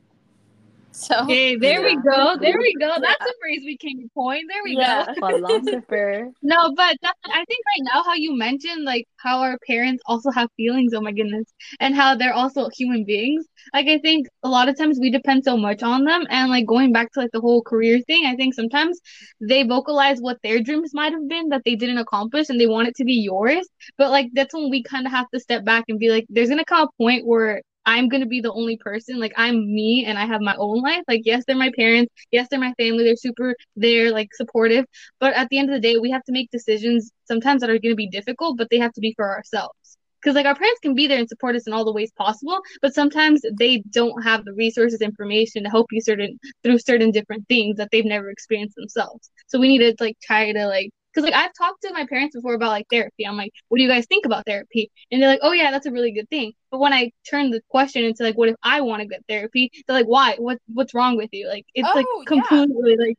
so Okay, there we go. There we go. That's Yeah. a phrase we came to coin. There we Yeah. go. (laughs) philosopher No, but that, I think right now how you mentioned like how our parents also have feelings, oh my goodness, and how they're also human beings. Like I think a lot of times we depend so much on them and like going back to like the whole career thing, I think sometimes they vocalize what their dreams might have been that they didn't accomplish and they want it to be yours. But like that's when we kind of have to step back and be like there's going to come a point where I'm gonna be the only person. Like I'm me and I have my own life. Like yes, they're my parents. Yes, they're my family. They're super they're like supportive. But at the end of the day, we have to make decisions sometimes that are gonna be difficult, but they have to be for ourselves. Because like our parents can be there and support us in all the ways possible, but sometimes they don't have the resources, information to help you certain through certain different things that they've never experienced themselves. So we need to like try to like because like I've talked to my parents before about like therapy. I'm like, what do you guys think about therapy? And they're like, oh yeah, that's a really good thing. But when I turn the question into like, what if I want to get therapy? They're like, why? What what's wrong with you? Like it's like Oh, yeah. completely like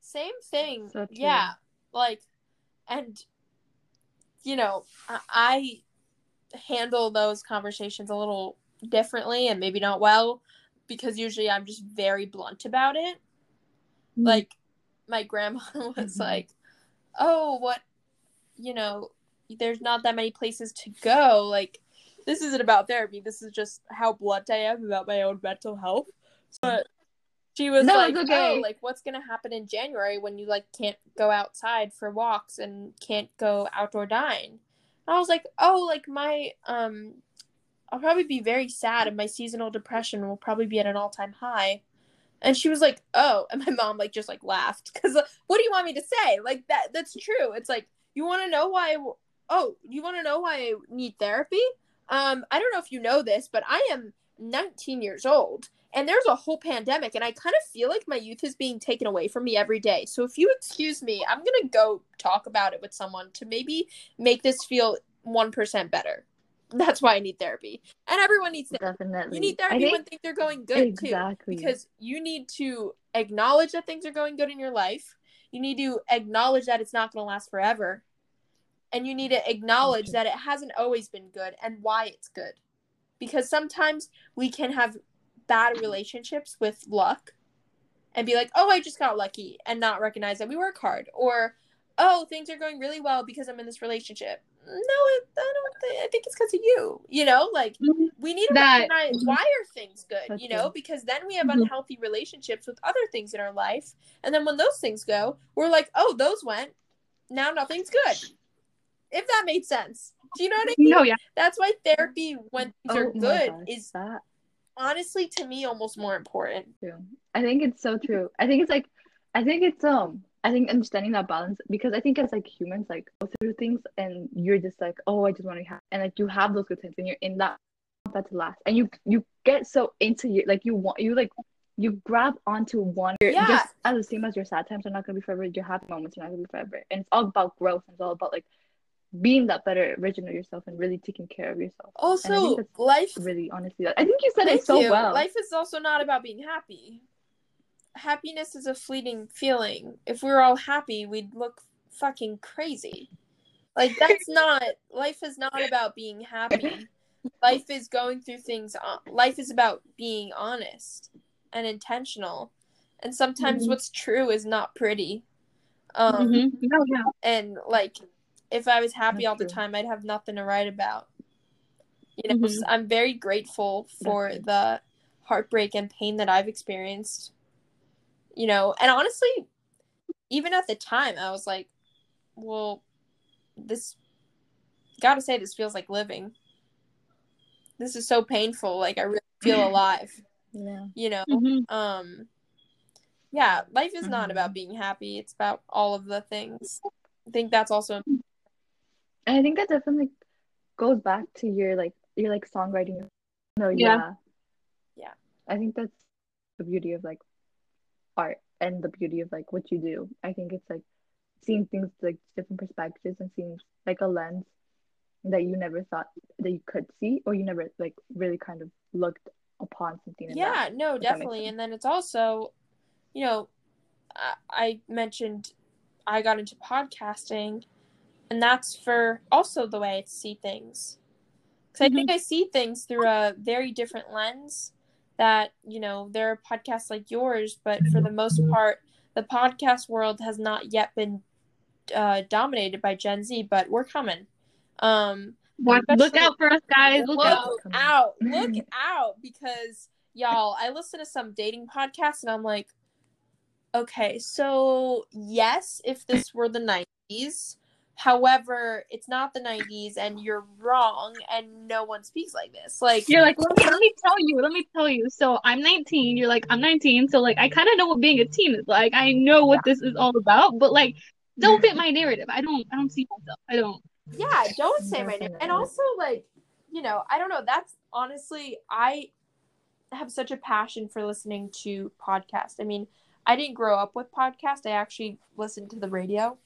same thing So yeah like and you know I, I handle those conversations a little differently and maybe not well because usually i'm just very blunt about it like my grandma (laughs) was Mhm. like oh what you know there's not that many places to go. Like this isn't about therapy. This is just how blunt i am about my own mental health. But she was No, like okay. oh like what's gonna happen in january when you like can't go outside for walks and can't go outdoor dine? And i was like oh like my um i'll probably be very sad and my seasonal depression will probably be at an all-time high and she was like, "Oh," and my mom like just like laughed because what do you want me to say? Like that that's true. It's like you want to know why. Oh, you want to know why I need therapy? Um, I don't know if you know this, but I am 19 years old, and there's a whole pandemic, and I kind of feel like my youth is being taken away from me every day. So if you excuse me, I'm gonna go talk about it with someone to maybe make this feel one percent better. That's why I need therapy, and everyone needs therapy. definitely You need therapy think- when things are going good too because you need to acknowledge that things are going good in your life. You need to acknowledge that it's not going to last forever. And you need to acknowledge Okay. that it hasn't always been good and why it's good. Because sometimes we can have bad relationships with luck and be like, oh, I just got lucky and not recognize that we work hard. Or, oh, things are going really well because I'm in this relationship. No, I, I don't think, I think it's because of you. You know, like we need to That- recognize why are things good you know because then we have Mhm. unhealthy relationships with other things in our life and then when those things go we're like oh those went now nothing's good if that made sense do you know what i mean no, yeah. that's why therapy when things are Oh my good gosh, is that honestly to me almost more important true. I think it's so true. I think it's like, I think it's um, I think understanding that balance because I think as like humans like go through things and you're just like, oh, I just want to have and like you have those good times and you're in that that to last, and you you get so into your like you want you like you grab onto one. Yeah. Just as the same as your sad times are not gonna be forever, your happy moments are not gonna be forever, and it's all about growth. And it's all about like being that better version of yourself and really taking care of yourself. Also life really honestly, I think you said it so you. well. Life is also not about being happy. Happiness is a fleeting feeling. If we were all happy, we'd look fucking crazy. Like (laughs) that's not life is not about being happy. Life is going through things. Life is about being honest and intentional. And sometimes Mhm. what's true is not pretty. Um Mhm. No, yeah. and like if I was happy That's all the time, I'd have nothing to write about. You know, Mhm. s- I'm very grateful for the heartbreak and pain that I've experienced. You know, and honestly, even at the time, I was like, well, this, gotta say, this feels like living. This is so painful. Like, I really feel (laughs) alive, yeah. you know? Mhm. Um, yeah, life is not Mhm. about being happy. It's about all of the things. I think that's also and I think that definitely goes back to your like your like songwriting. No, Yeah. yeah. Yeah. I think that's the beauty of like art and the beauty of like what you do. I think it's like seeing things like different perspectives and seeing like a lens that you never thought that you could see or you never like really kind of looked upon something yeah, that. no, definitely. And then it's also, you know, I, I mentioned I got into podcasting, and that's for also the way I see things. Because I think mm-hmm. I see things through a very different lens. That you know, there are podcasts like yours, but for the most part, the podcast world has not yet been uh, dominated by Gen Z. But we're coming. Um, Watch, look out for us, guys. Look look out. Out look out because y'all i listen to some dating podcasts and i'm like okay so yes if this were the 90s however it's not the 90s and you're wrong and no one speaks like this like You're like, let me, let me tell you, let me tell you. So I'm 19. You're like, I'm 19. So like, I kind of know what being a teen is like. I know what this is all about. But like, don't fit my narrative. I don't. I don't see myself. I don't. yeah don't say my name and also like you know i don't know that's honestly i have such a passion for listening to podcasts i mean i didn't grow up with podcasts i actually listened to the radio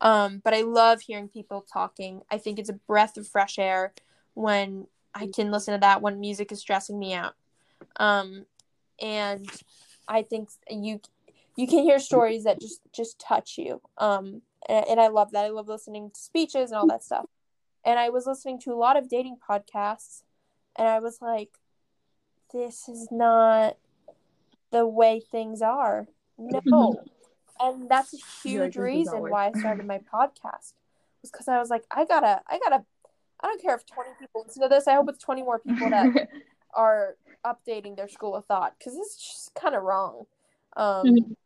um but i love hearing people talking. I think it's a breath of fresh air when i can listen to that when music is stressing me out. Um and i think you you can hear stories that just just touch you. Um and, and i love that. I love listening to speeches and all that stuff. And i was listening to a lot of dating podcasts and i was like this is not the way things are. (laughs) No and that's a like, huge "This does not reason why i started my podcast was because i was like i gotta i gotta i don't care if 20 people listen to this i hope it's 20 more people that (laughs) are updating their school of thought because it's just kind of wrong um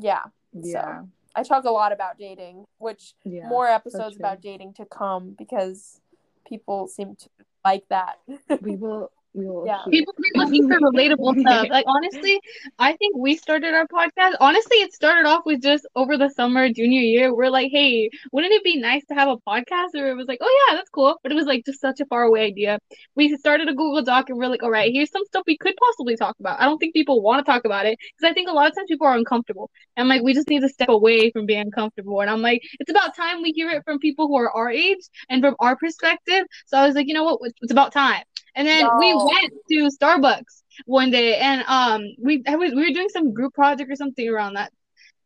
yeah yeah. i talk a lot about dating which Yeah. more episodes true. about dating to come because people seem to like that We will we will Yeah. hear. People be looking for relatable (laughs) stuff. Like honestly, I think we started our podcast. Honestly, it started off with just over the summer, junior year. We're like, hey, wouldn't it be nice to have a podcast? Or it was like, oh yeah, that's cool. But it was like just such a far away idea. We started a Google Doc and we're like, all right, here's some stuff we could possibly talk about. I don't think people want to talk about it because I think a lot of times people are uncomfortable. And like, we just need to step away from being uncomfortable. And I'm like, it's about time we hear it from people who are our age and from our perspective. So I was like, you know what? It's about time. And then we went to Starbucks one day and um we I was we were doing some group project or something around that.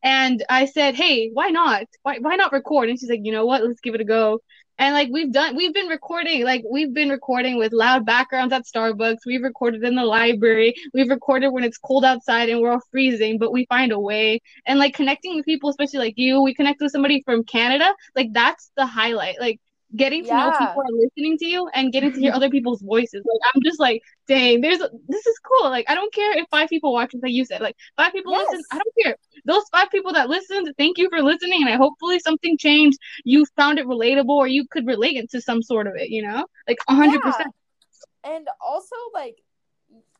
And I said, "Hey, why not? Why why not record?" And she's like, "You know what? Let's give it a go." And like we've done we've been recording like we've been recording with loud backgrounds at Starbucks. We've recorded in the library. We've recorded when it's cold outside and we're all freezing, but we find a way. And like connecting with people especially like you, we connect with somebody from Canada. Like that's the highlight. Like getting to know people are listening to you and getting to hear (laughs) other people's voices. Like I'm just like, dang, there's this is cool. Like I don't care if five people watch, it, like you said, like five people listen. I don't care. Those five people that listened, thank you for listening, and I hopefully something changed. You found it relatable, or you could relate it to some sort of it. You know, like a hundred percent. and also like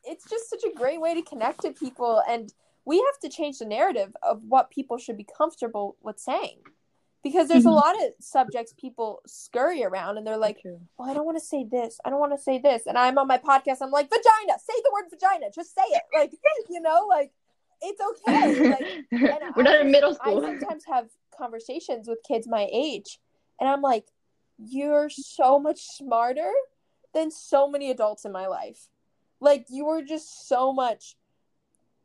it's just such a great way to connect to people and we have to change the narrative of what people should be comfortable with saying because there's a mm-hmm. lot of subjects people scurry around and they're like True. oh i don't want to say this i don't want to say this and i'm on my podcast i'm like vagina say the word vagina just say it like (laughs) you know like it's okay like (laughs) We're not I- in middle school. I (laughs) sometimes have conversations with kids my age, and I'm like, you're so much smarter than so many adults in my life. Like, you are just so much.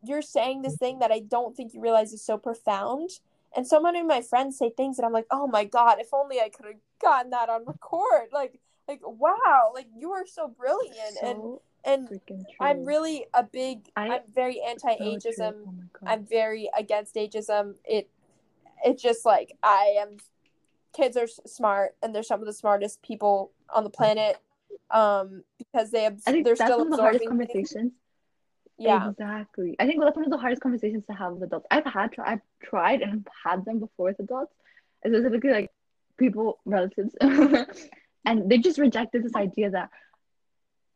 You're saying this thing that I don't think you realize is so profound. And so many of my friends say things that I'm like, oh my God, if only I could have gotten that on record. Like, like wow, like you are so brilliant. and so and true. I'm really a big, I- I'm very anti So. Oh. I'm very against ageism. It it just like I am kids are smart and they're some of the smartest people on the planet um because they abs- I think they're that's still one of the hardest absorbing things. conversations. Yeah. Exactly. I think that's one of the hardest conversations to have with adults. I've had I've tried and (laughs) had them before with adults, specifically like people, relatives, (laughs) and they just rejected this idea that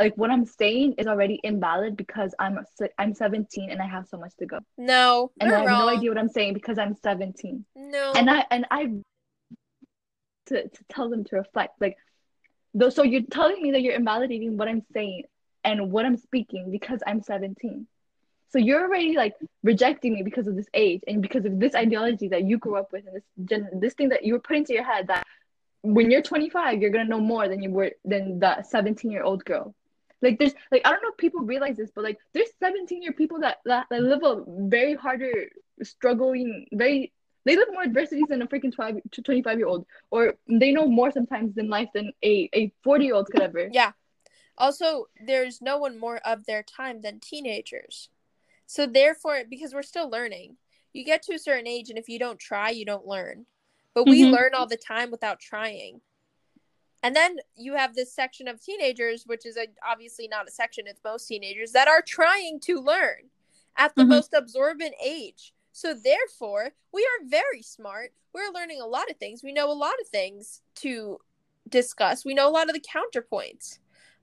like what I'm saying is already invalid because I'm I'm 17 and I have so much to go. No, And I have wrong. no idea what I'm saying because I'm 17. No. And I and I to, to tell them to reflect. Like though so you're telling me that you're invalidating what I'm saying and what I'm speaking because I'm 17. So you're already like rejecting me because of this age and because of this ideology that you grew up with and this gen- this thing that you were put into your head that when you're 25 you're gonna know more than you were than the 17 year old girl. Like there's like I don't know if people realize this, but like there's 17 year people that, that that live a very harder struggling very they live more adversities than a freaking 12 to 25 year old or they know more sometimes in life than a a 40 year old could ever. Yeah. Also, there's no one more of their time than teenagers. So therefore, because we're still learning, you get to a certain age, and if you don't try, you don't learn. But we Mhm. learn all the time without trying. And then you have this section of teenagers, which is a, obviously not a section, it's most teenagers that are trying to learn at the Mhm. most absorbent age. So therefore, we are very smart. We're learning a lot of things. We know a lot of things to discuss. We know a lot of the counterpoints.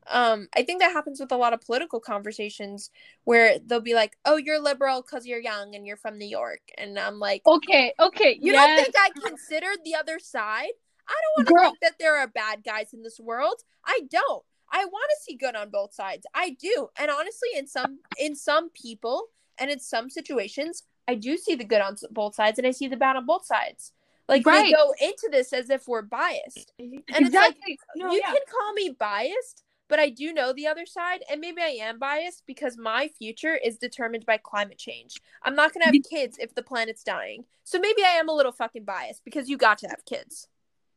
Um, I think that happens with a lot of political conversations where they'll be like, "Oh, you're liberal because you're young and you're from New York," and I'm like, Okay, okay. "You yes. don't think I considered the other side? I don't want to think that there are bad guys in this world. I don't. I want to see good on both sides. I do. And honestly, in some in some people and in some situations, I do see the good on both sides and I see the bad on both sides. Like we Right. go into this as if we're biased. And it's like. No, you yeah. can call me biased, but I do know the other side, and maybe I am biased because my future is determined by climate change. I'm not gonna have kids if the planet's dying, so maybe I am a little fucking biased because you got to have kids.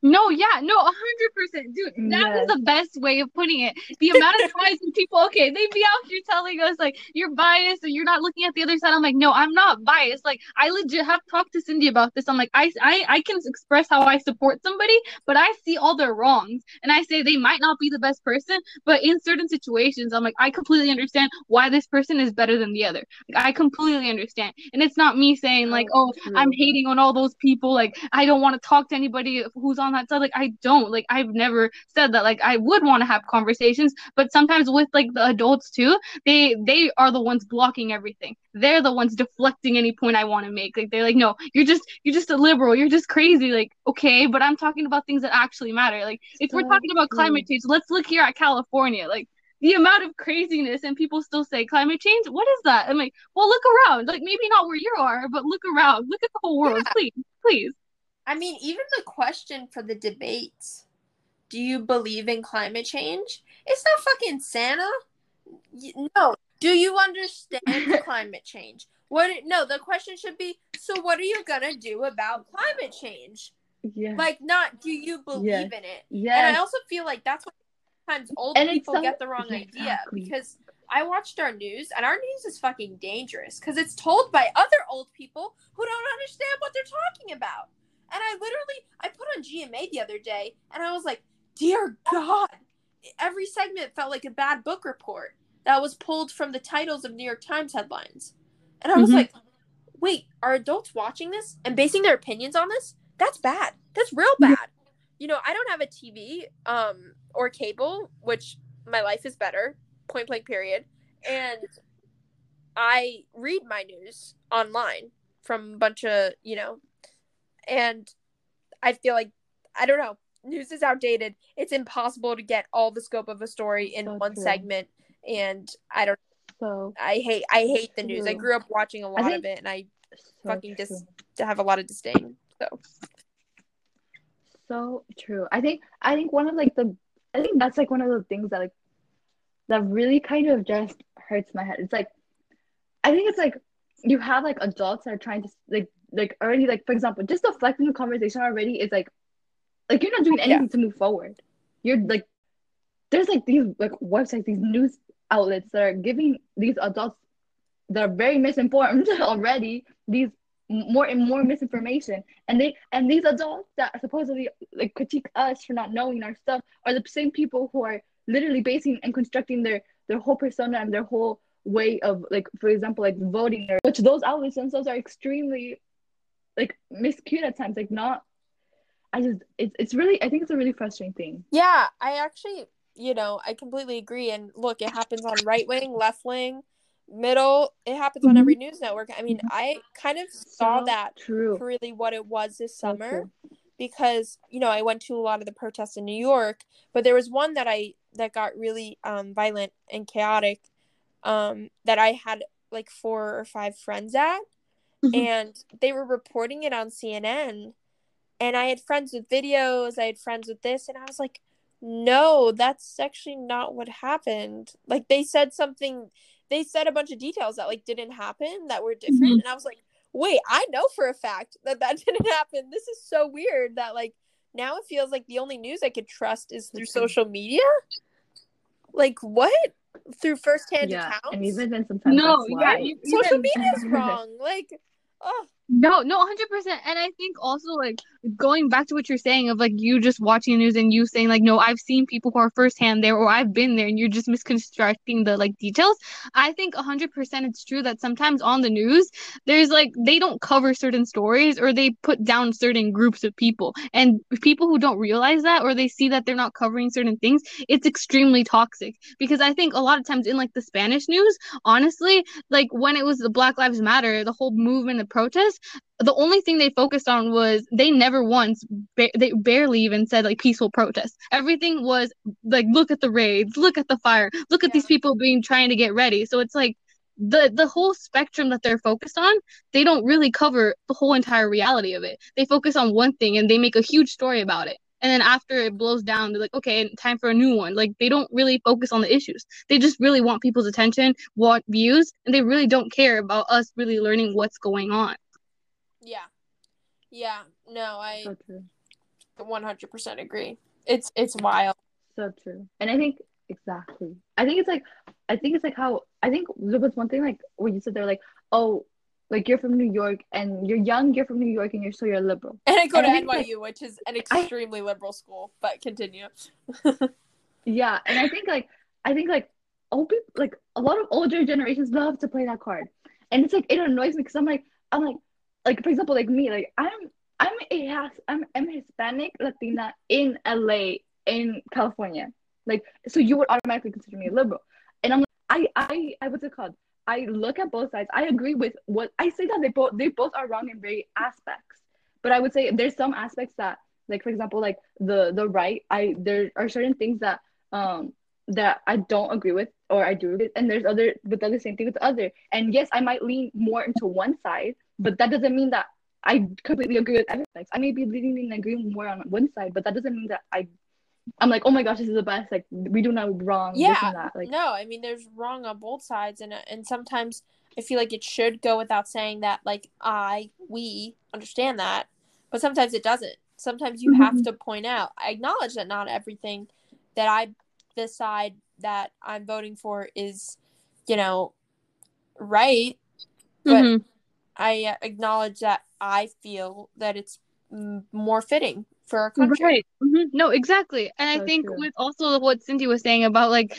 No, yeah, no, a hundred percent, dude. That Yes. the best way of putting it. The amount of (laughs) times people, okay, they be out here telling us like you're biased and you're not looking at the other side. I'm like, no, I'm not biased. Like, I legit have talked to Cindy about this. I'm like, I, I, I can express how I support somebody, but I see all their wrongs, and I say they might not be the best person, but in certain situations, I'm like, I completely understand why this person is better than the other. Like, I completely understand, and it's not me saying like, So oh, I'm hating on all those people. Like, I don't want to talk to anybody who's on that side. Like, I don't. Like, I've never said that. Like, I would want to have conversations, but sometimes with like the adults too, they they are the ones blocking everything. They're the ones deflecting any point I want to make. Like, they're like, no, you're just you're just a liberal. You're just crazy. Like, okay, but I'm talking about things that actually matter. Like, if we're talking about climate change, let's look here at California. Like. The amount of craziness and people still say climate change. What is that? I'm like, well, look around. Like maybe not where you are, but look around. Look at the whole world, Yeah. please, please. I mean, even the question for the debates do you believe in climate change? It's not fucking Santa. No. Do you understand (laughs) climate change? What? No, the question should be so what are you going to do about climate change? Yeah. Like, not do you believe Yes. in it? Yeah. And I also feel like that's what sometimes old And people so- get the wrong idea Exactly. because I watched our news and our news is fucking dangerous because it's told by other old people who don't understand what they're talking about. And I literally I put on GMA the other day and I was like, dear God, every segment felt like a bad book report that was pulled from the titles of New York Times headlines. And I was Mhm. like, wait, are adults watching this and basing their opinions on this? That's bad. That's real bad. You know, I don't have a TV um or cable, which my life is better, point blank period. And I read my news online from a bunch of, you know, and I feel like I don't know, news is outdated. It's impossible to get all the scope of a story in So one true. segment and I don't so I hate I hate the news. I grew up watching a lot think- of it and I so fucking true. just have a lot of disdain. So so true. I think I think one of like the I think that's like one of the things that like that really kind of just hurts my head. It's like I think it's like you have like adults that are trying to like like already like for example just deflecting the conversation already is like like you're not doing anything to move forward. You're like there's like these like websites, these news outlets that are giving these adults that are very misinformed (laughs) already these more and more misinformation. And they and these adults that supposedly like critique us for not knowing our stuff are the same people who are literally basing and constructing their their whole persona and their whole way of like for example like voting. Or which those outlets themselves are extremely like miscued at times like not i just it's, it's really i think it's a really frustrating thing Yeah, I actually you know, I completely agree. And look, it happens on right wing, left wing, middle. It happens on every news network. I mean, I kind of saw So that true. for really what it was this summer true. because you know I went to a lot of the protests in New York, but there was one that I that got really um, violent and chaotic um, that I had like four or five friends at, Mhm. and they were reporting it on CNN, and I had friends with videos, I had friends with this, and I was like, no, that's actually not what happened. Like they said something, they said a bunch of details that like didn't happen that were different, and I was like wait, I know for a fact that that (laughs) didn't happen. This is so weird that like now it feels like the only news I could trust is through Mhm. social media. Like what? Through firsthand Yeah, accounts? and even then sometimes No, that's yeah, why. you- social media is (laughs) wrong. Like, oh, No, no, 100%. And I think also, like, going back to what you're saying of, like, you just watching the news and you saying, like, no, I've seen people who are firsthand there or I've been there and you're just misconstructing the, like, details. I think 100% it's true that sometimes on the news, there's, like, they don't cover certain stories or they put down certain groups of people. And people who don't realize that or they see that they're not covering certain things, it's extremely toxic. Because I think a lot of times in, like, the Spanish news, honestly, like, when it was the Black Lives Matter, the whole movement of protest, the only thing they focused on was they never once ba- they barely even said like peaceful protests everything was like look at the raids look at the fire look at Yeah. these people being trying to get ready. So it's like the the whole spectrum that they're focused on they don't really cover the whole entire reality of it. They focus on one thing and they make a huge story about it. And then after it blows down they're like okay time for a new one. Like they don't really focus on the issues. They just really want people's attention want views and they really don't care about us really learning what's going on yeah. Yeah. No, I So true. 100% agree. It's it's wild. So true. And I think exactly. I think it's like I think it's like how I think there was one thing like when you said they're like, oh, like you're from New York and you're young, you're from New York and you're so you're liberal. And I go And to I think, like- NYU, which is an I- extremely liberal school, but continue. (laughs) Yeah. And I think like I think like old people like a lot of older generations love to play that card. And it's like it annoys me because I'm like I'm like like for example like me, like I'm I'm a I'm I'm Hispanic Latina in LA in California. Like so you would automatically consider me a liberal. And I'm like I I what's it called? I look at both sides. I agree with what I say that they both they both are wrong in very aspects. But I would say there's some aspects that like for example like the the right I there are certain things that um that I don't agree with or I do with and there's other but the same thing with the other. And yes, I might lean more into one side, but that doesn't mean that I completely agree with everything. I may be leaning and agreeing more on one side, but that doesn't mean that I I'm like, oh my gosh, this is the best. Like we do not wrong. this Yeah, and that. Like no, I mean there's wrong on both sides, and and sometimes I feel like it should go without saying that like I we understand that, but sometimes it doesn't. Sometimes you have to point out. I acknowledge that not everything that I decide that I'm voting for is, you know, right. But Mhm. I acknowledge that I feel that it's more fitting for our country. Right. Mhm. No, exactly. And I think true. with also what Cindy was saying about like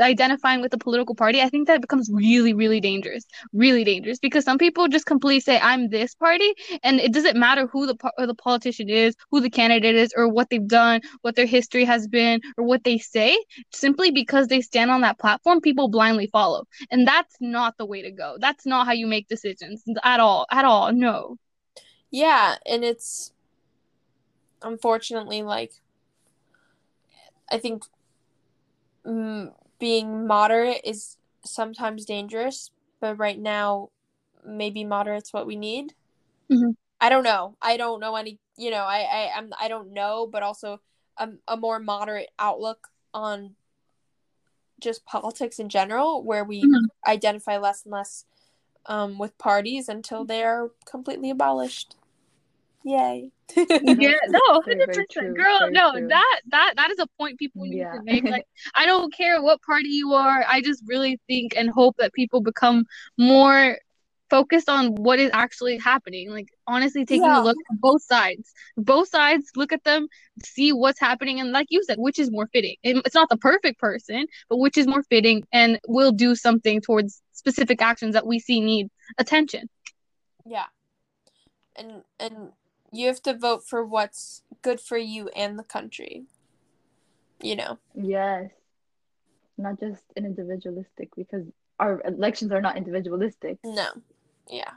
identifying with a political party, I think that becomes really, really dangerous. Really dangerous because some people just completely say, I'm this party, and it doesn't matter who the po- or the politician is, who the candidate is, or what they've done, what their history has been, or what they say. Simply because they stand on that platform, people blindly follow. And that's not the way to go. That's not how you make decisions at all. At all. No. Yeah, and it's unfortunately like I think mm, being moderate is sometimes dangerous, but right now maybe moderate's what we need. Mhm. I don't know. I don't know any. You know, I I I'm I don't know, but also a a more moderate outlook on just politics in general, where we Mhm. identify less and less um, with parties until they are completely abolished. Yay! (laughs) Yeah, no, hundred percent, girl. very No, true. that that that is a point people need Yeah. to make. Like, (laughs) I don't care what party you are. I just really think and hope that people become more focused on what is actually happening. Like, honestly, taking Yeah. a look at both sides, both sides, look at them, see what's happening, and like you said, which is more fitting. And It's not the perfect person, but which is more fitting and will do something towards specific actions that we see need attention. Yeah. And and you have to vote for what's good for you and the country. you know. Yes. Not just an individualistic because our elections are not individualistic. No. Yeah.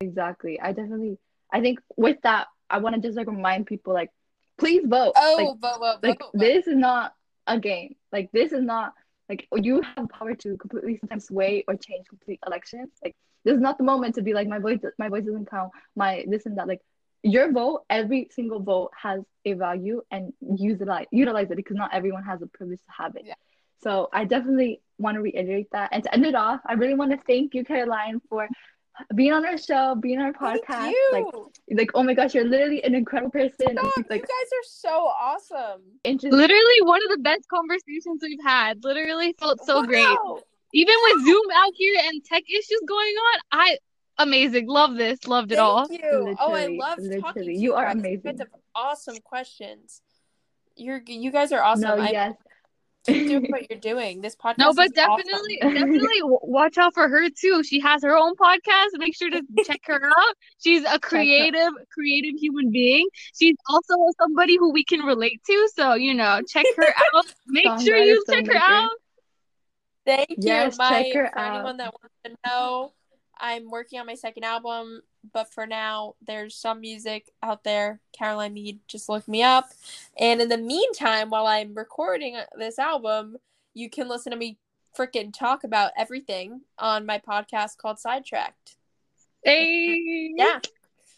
Exactly. I definitely I think with that I want to just like remind people like please vote. Oh, like, vote, vote, like vote. this is not a game. Like this is not like you have power to completely sometimes sway or change complete elections. Like this is not the moment to be like my voice my voice doesn't count, my this and that. Like your vote, every single vote has a value and utilize utilize it because not everyone has the privilege to have it. Yeah. So I definitely want to reiterate that. And to end it off, I really want to thank you, Caroline, for being on our show, being on our Thank podcast. you. Like like oh my gosh, you're literally an incredible person. Stop, like you guys are so awesome. interesting. Literally one of the best conversations we've had. Literally felt so great. Wow. Even with Zoom out here and tech issues going on, I amazing. Love this. Loved it Thank all. you. oh, I love talking to You are amazing. awesome questions. You're you guys are awesome. No, I yes. keep doing (laughs) what you're doing. This podcast. No, but is awesome. definitely, definitely watch out for her too. She has her own podcast. Make sure to check her (laughs) out. She's a creative, creative human being. She's also somebody who we can relate to. So you know, check her (laughs) out. Make sure Songwriter, you check her out. Thank Yes, you. Mike. for anyone that wants to know, I'm working on my second album, but for now, there's some music out there. Caroline Mead, just look me up. And in the meantime, while I'm recording this album, you can listen to me freaking talk about everything on my podcast called Sidetracked. Hey. Yeah.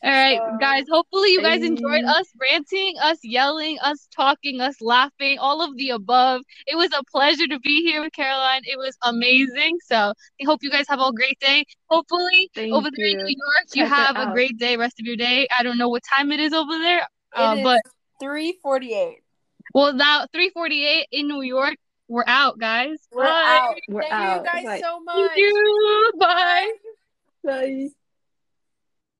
All right, So- guys. Hopefully, you guys enjoyed us ranting, us yelling, us talking, us laughing, all of the above. It was a pleasure to be here with Caroline. It was amazing. So, I hope you guys have a great day. Hopefully, Thank over there in. New York, you Check it have a great day, rest of your day. I don't know what time it is over there, uh, It is but 348. well, now 3:48 in New York. We're out, guys. We're Bye. out. We're Thank out. you guys Bye. so much. Thank you. Bye. Bye.